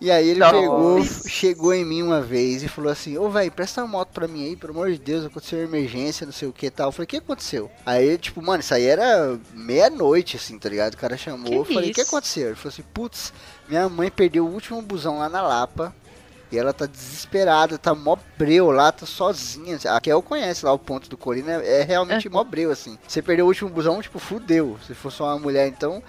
E aí ele Nossa. pegou, chegou em mim uma vez e falou assim, ô velho, presta uma moto pra mim aí, pelo amor de Deus, aconteceu uma emergência, não sei o que e tal. Eu falei, o que aconteceu? Aí, tipo, mano, isso aí era meia-noite, assim, tá ligado? O cara chamou, Que eu falei, o que aconteceu? Ele falou assim, putz, minha mãe perdeu o último busão lá na Lapa. E ela tá desesperada, tá mó breu lá, tá sozinha. A Kel conhece lá o ponto do Corina, é realmente mó breu, assim. Você perdeu o último busão, tipo, fudeu. Se fosse uma mulher, então.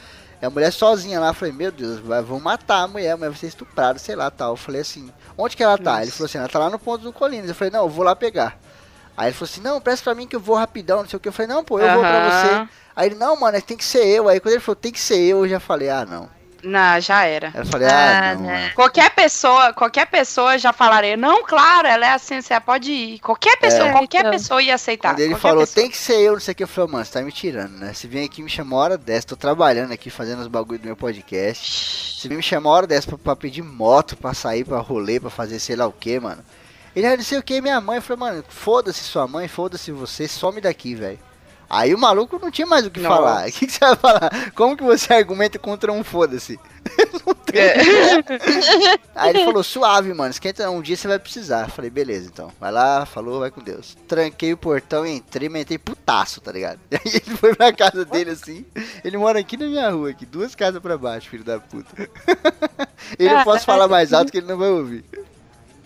É a mulher sozinha lá, eu falei, meu Deus, vão matar a mulher, a mulher vai ser estuprada, sei lá, tal. Eu falei assim, onde que ela tá? Ele falou assim, ela tá lá no ponto do Colinas. Eu falei, não, eu vou lá pegar. Aí ele falou assim, não, presta pra mim que eu vou rapidão, não sei o que. Eu falei, não, pô, eu vou pra você. Aí ele, não, mano, tem que ser eu. Aí quando ele falou, tem que ser eu, eu já falei, ah, não. Não, já era. Eu falei, ah, Ah, não, né. mano. Qualquer pessoa, qualquer pessoa já falaria, não, claro, ela é assim, você pode ir. Qualquer pessoa, É, qualquer então. pessoa ia aceitar. Quando ele falou, pessoa. tem que ser eu, não sei o que, eu falei, mano, você tá me tirando, né? Você vem aqui me chamar uma hora dessa, tô trabalhando aqui, fazendo os bagulho do meu podcast. Você vem me chamar uma hora dessa pra, pra pedir moto, pra sair, pra rolê, pra fazer sei lá o que, mano. Ele, ah, não sei o que, minha mãe. Eu falei, mano, foda-se sua mãe, foda-se você, some daqui, velho. Aí o maluco não tinha mais o que Nossa. falar. O que, que você vai falar? Como que você argumenta contra um foda-se? Não tem. É. Aí ele falou, suave, mano, esquenta um dia você vai precisar. Eu Falei, beleza, então. Vai lá, falou, vai com Deus. Tranquei o portão, entrei, mas entrei putaço, tá ligado? E aí ele foi pra casa dele assim. Ele mora aqui na minha rua, aqui, duas casas pra baixo, filho da puta. ele não posso falar mais alto que ele não vai ouvir.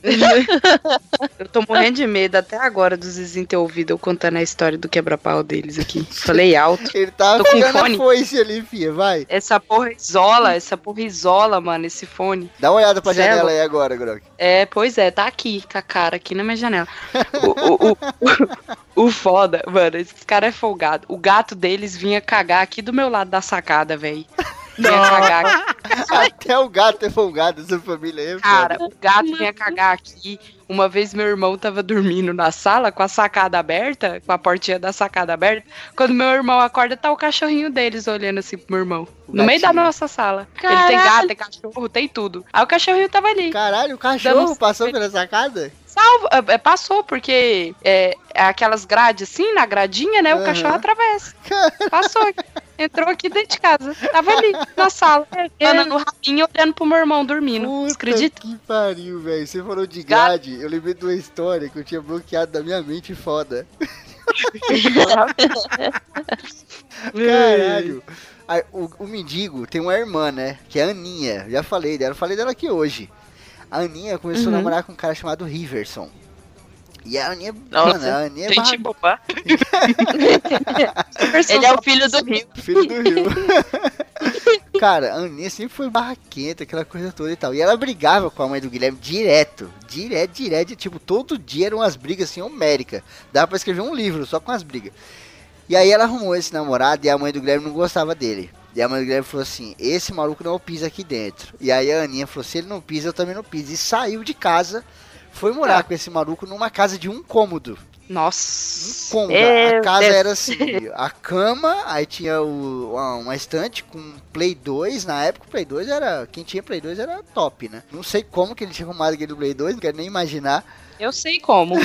Eu tô morrendo de medo até agora dos vizinhos ter ouvido eu contando a história do quebra-pau deles aqui. Falei alto. Ele tava Tô com fone. foice ali, fia, vai. Essa porra isola, essa porra isola, mano, esse fone. Dá uma olhada pra Cê é janela aí agora, Grok. É, pois é, tá aqui, com a cara, aqui na minha janela. O, o, o, o foda, mano, esses caras é folgado. O gato deles vinha cagar aqui do meu lado da sacada, velho. Vinha cagar aqui. Até o gato é folgado, essa família aí. é Cara, o gato vinha cagar aqui. Uma vez meu irmão tava dormindo na sala com a sacada aberta, com a portinha da sacada aberta. Quando meu irmão acorda, tá o cachorrinho deles olhando assim pro meu irmão. O no meio da nossa sala. Ele tem gato, tem cachorro, tem tudo. Aí o cachorrinho tava ali. Caralho, o cachorro Dando- passou pela sacada? Salvo, é, é, passou, porque é, é aquelas grades assim, na gradinha, né? O Aham. cachorro atravessa. Passou. Entrou aqui dentro de casa. Tava ali, na sala, andando no rabinho, olhando pro meu irmão dormindo. Puta acredita? que pariu, velho. Você falou de grade, eu lembrei de uma história que eu tinha bloqueado da minha mente foda. Caralho. Aí, o, o mendigo tem uma irmã, né? Que é a Aninha. Já falei dela, falei dela aqui hoje. A Aninha começou a Uhum. namorar com um cara chamado Riverson. E a Aninha, Nossa, mano, a Aninha é barra-. Ele é o filho do Rio. Filho do Rio. Cara, a Aninha sempre foi barraquenta, aquela coisa toda e tal. E ela brigava com a mãe do Guilherme direto. Direto, direto. Tipo, todo dia eram umas brigas assim, homéricas. Dava pra escrever um livro só com as brigas. E aí ela arrumou esse namorado e a mãe do Guilherme não gostava dele. E a mãe do Guilherme falou assim: Esse maluco não pisa aqui dentro. E aí a Aninha falou: Se ele não pisa, eu também não piso. E saiu de casa. Foi morar com esse maluco numa casa de um cômodo. Nossa. Cômodo. Meu a casa Deus. era assim: a cama, aí tinha o, uma, uma estante com Play 2. Na época, o Play 2 era. Quem tinha Play 2 era top, né? Não sei como que ele tinha arrumado aquele Play 2, não quero nem imaginar. Eu sei como.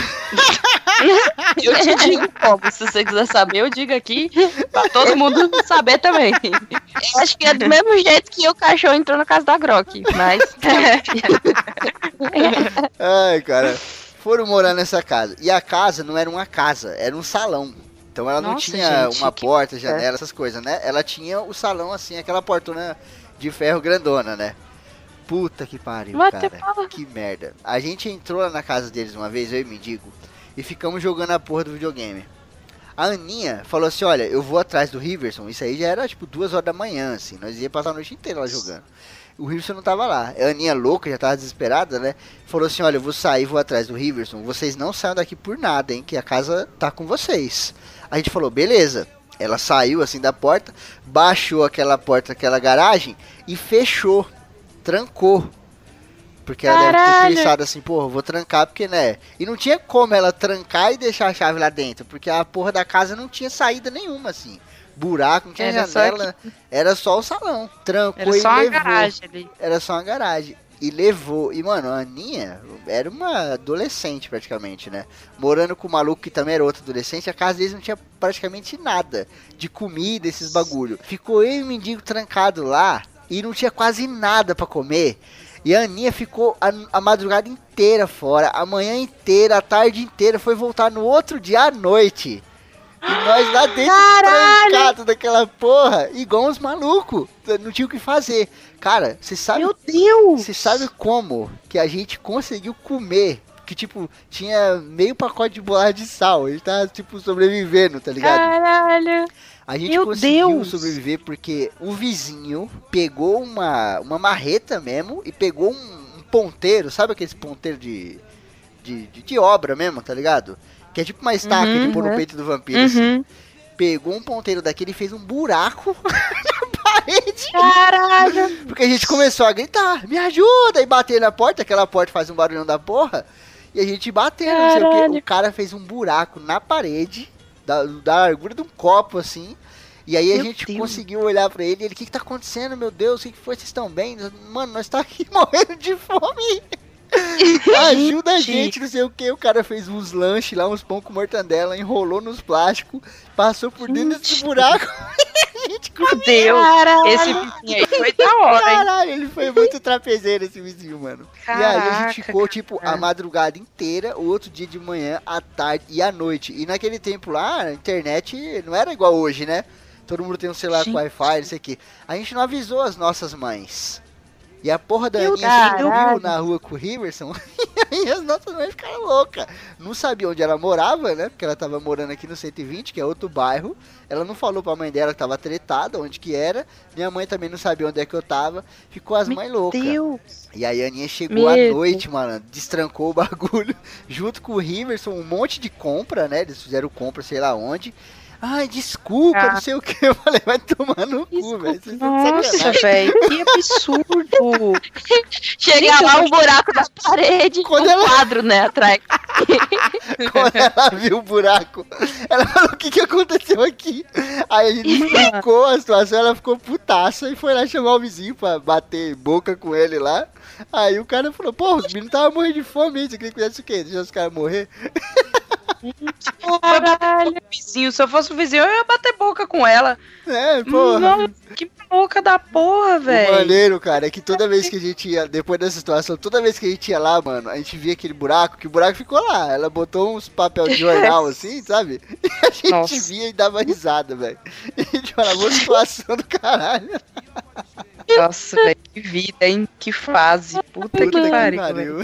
Eu te digo como. Se você quiser saber, eu digo aqui pra todo mundo saber também. Eu acho que é do mesmo jeito que o cachorro entrou na casa da Grok, mas. Ai, cara. Foram morar nessa casa. E a casa não era uma casa, era um salão. Então ela não Nossa, tinha gente, uma que- porta, janela, essas coisas, né? Ela tinha o salão assim, aquela portona de ferro grandona, né? Puta que pariu, Vai cara. Que merda. A gente entrou lá na casa deles uma vez, eu e mendigo, e ficamos jogando a porra do videogame. A Aninha falou assim, olha, eu vou atrás do Riverson. Isso aí já era tipo duas horas da manhã, assim. Nós ia passar a noite inteira lá jogando. O Riverson não tava lá. A Aninha louca, já tava desesperada, né? Falou assim, olha, eu vou sair, vou atrás do Riverson. Vocês não saiam daqui por nada, hein? Que a casa tá com vocês. A gente falou, beleza. Ela saiu assim da porta, baixou aquela porta, aquela garagem e fechou. Trancou. Porque ela deve ter Caralho. pensado assim, porra, vou trancar porque, né? E não tinha como ela trancar e deixar a chave lá dentro, porque a porra da casa não tinha saída nenhuma, assim. Buraco, não tinha Era só janela, era só o salão. Trancou Era e só uma garagem ali. Era só uma garagem. E levou. E, mano, a Aninha era uma adolescente praticamente, né? Morando com o maluco que também era outro adolescente, a casa deles não tinha praticamente nada de comida, esses bagulho. Ficou eu e o mendigo trancado lá e não tinha quase nada pra comer. E a Aninha ficou a, a madrugada inteira fora, a manhã inteira, a tarde inteira, foi voltar no outro dia à noite. E nós lá dentro trancados daquela porra, igual uns malucos. Não tinha o que fazer. Cara, você sabe. Meu Deus! Você sabe como que a gente conseguiu comer? Que tipo, tinha meio pacote de bolacha de sal. Ele tá, tipo, sobrevivendo, tá ligado? Caralho. A gente Meu conseguiu Deus! sobreviver porque o vizinho pegou uma, uma marreta mesmo e pegou um, um ponteiro, sabe aqueles ponteiros de, de, de, de obra mesmo, tá ligado? Que é tipo uma estaca Uhum, de pôr no uhum. peito do vampiro. assim. Uhum. Pegou um ponteiro daquele e fez um buraco na parede. Caralho. Porque a gente começou a gritar, me ajuda! E bater na porta, aquela porta faz um barulhão da porra. E a gente bateu, não sei o que. O cara fez um buraco na parede, da, da largura de um copo, assim. E aí a Meu gente Deus. conseguiu olhar pra ele e ele, o que, que tá acontecendo, meu Deus? O que, que foi? Vocês estão bem? Mano, nós tá aqui morrendo de fome. Ajuda a gente, não sei o que. O cara fez uns lanches lá, uns pão com mortandela, enrolou nos plásticos, passou por dentro desse buraco. Meu Deus, esse vizinho aí foi da hora, hein? Caralho, ele foi muito trapezeiro esse vizinho, mano. e aí a gente Caraca, ficou, tipo, a madrugada inteira, o outro dia de manhã, à tarde e à noite. E naquele tempo lá, a internet não era igual hoje, né? Todo mundo tem um celular com Wi-Fi, não sei o que. A gente não avisou as nossas mães. E a porra da Meu Aninha caralho. na rua com o Riverson. e as nossas mães ficaram loucas. Não sabia onde ela morava, né? Porque ela tava morando aqui no 120, que é outro bairro. Ela não falou pra mãe dela que tava tretada, onde que era. Minha mãe também não sabia onde é que eu tava. Ficou as mães loucas. Deus. E aí a Aninha chegou Meu à noite, mano, destrancou o bagulho, junto com o Riverson, um monte de compra, né? Eles fizeram compra, sei lá onde. Ai, desculpa, Ah. não sei o que. Eu falei, vai tomar no cu, velho. Nossa, velho, que absurdo. Chega lá um buraco na parede, Quando um ela- quadro, né, atrás. Quando ela viu o buraco, ela falou: O que, que aconteceu aqui? Aí a gente explicou a situação, ela ficou putaça e foi lá chamar o vizinho pra bater boca com ele lá. Aí o cara falou: Pô, os meninos estavam morrendo de fome, você queria que fizesse o quê? Deixar os caras morrer? Caralho. Vizinho, se eu fosse o vizinho, eu ia bater boca com ela. É, porra. Não, que boca da porra, O velho. maneiro, cara, é que toda vez que a gente ia, depois dessa situação, toda vez que a gente ia lá, mano, a gente via aquele buraco, que o buraco ficou lá. Ela botou uns papel de jornal assim, sabe? E a gente Nossa. via e dava risada, velho. E a gente falava, "Ô, situação do caralho. Nossa, velho, que vida, hein? Que fase. Puta, Puta que pariu.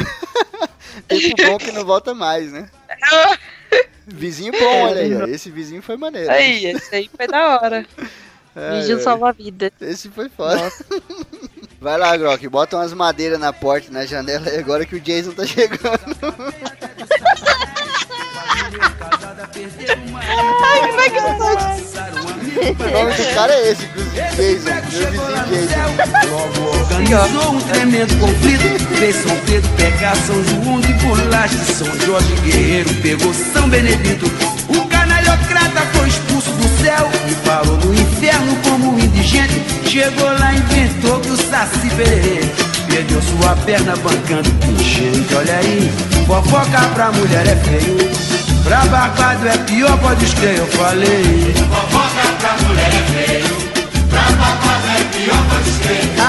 Tempo bom que não volta mais, né? Vizinho bom, olha aí, ó. Esse vizinho foi maneiro. Aí, esse aí foi da hora. Ai, ai. salva a vida. Esse foi foda. Vai lá, Grok, bota umas madeiras na porta, na janela aí agora que o Jason tá chegando. Ai, como é que eu O nome do cara é esse, inclusive, Jason. Meu vizinho Jason. Organizou um tremendo conflito Fez São Pedro pegar São João de Bolacha. São Jorge Guerreiro pegou São Benedito. O canalhocrata foi expulso do céu E parou no inferno como um indigente. Chegou lá e inventou que o Saci Pererê Perdeu sua perna bancando. Enchente Olha aí, fofoca pra mulher é feio. Pra barbado é pior, pode escrever, eu falei.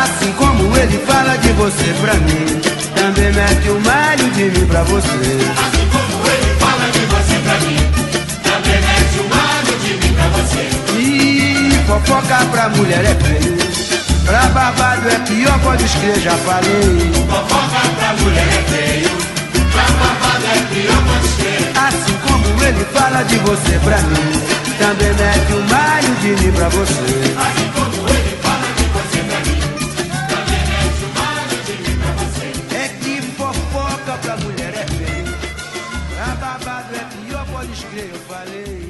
Assim como ele fala de você pra mim Também mete o malho de mim pra você. Assim como ele fala de você pra mim Também mete o malho de mim pra você. E fofoca pra mulher é feio Pra barbado é pior, pode escrever, já falei Fofoca pra mulher é feio. Pra barbado é pior, pode escrever Assim como ele fala de você pra mim Também mete o malho de mim pra você. Assim como ele fala de você pra mim Também mete o malho de mim pra você. É que fofoca pra mulher é feio. Pra babado é pior, pode escrever, eu falei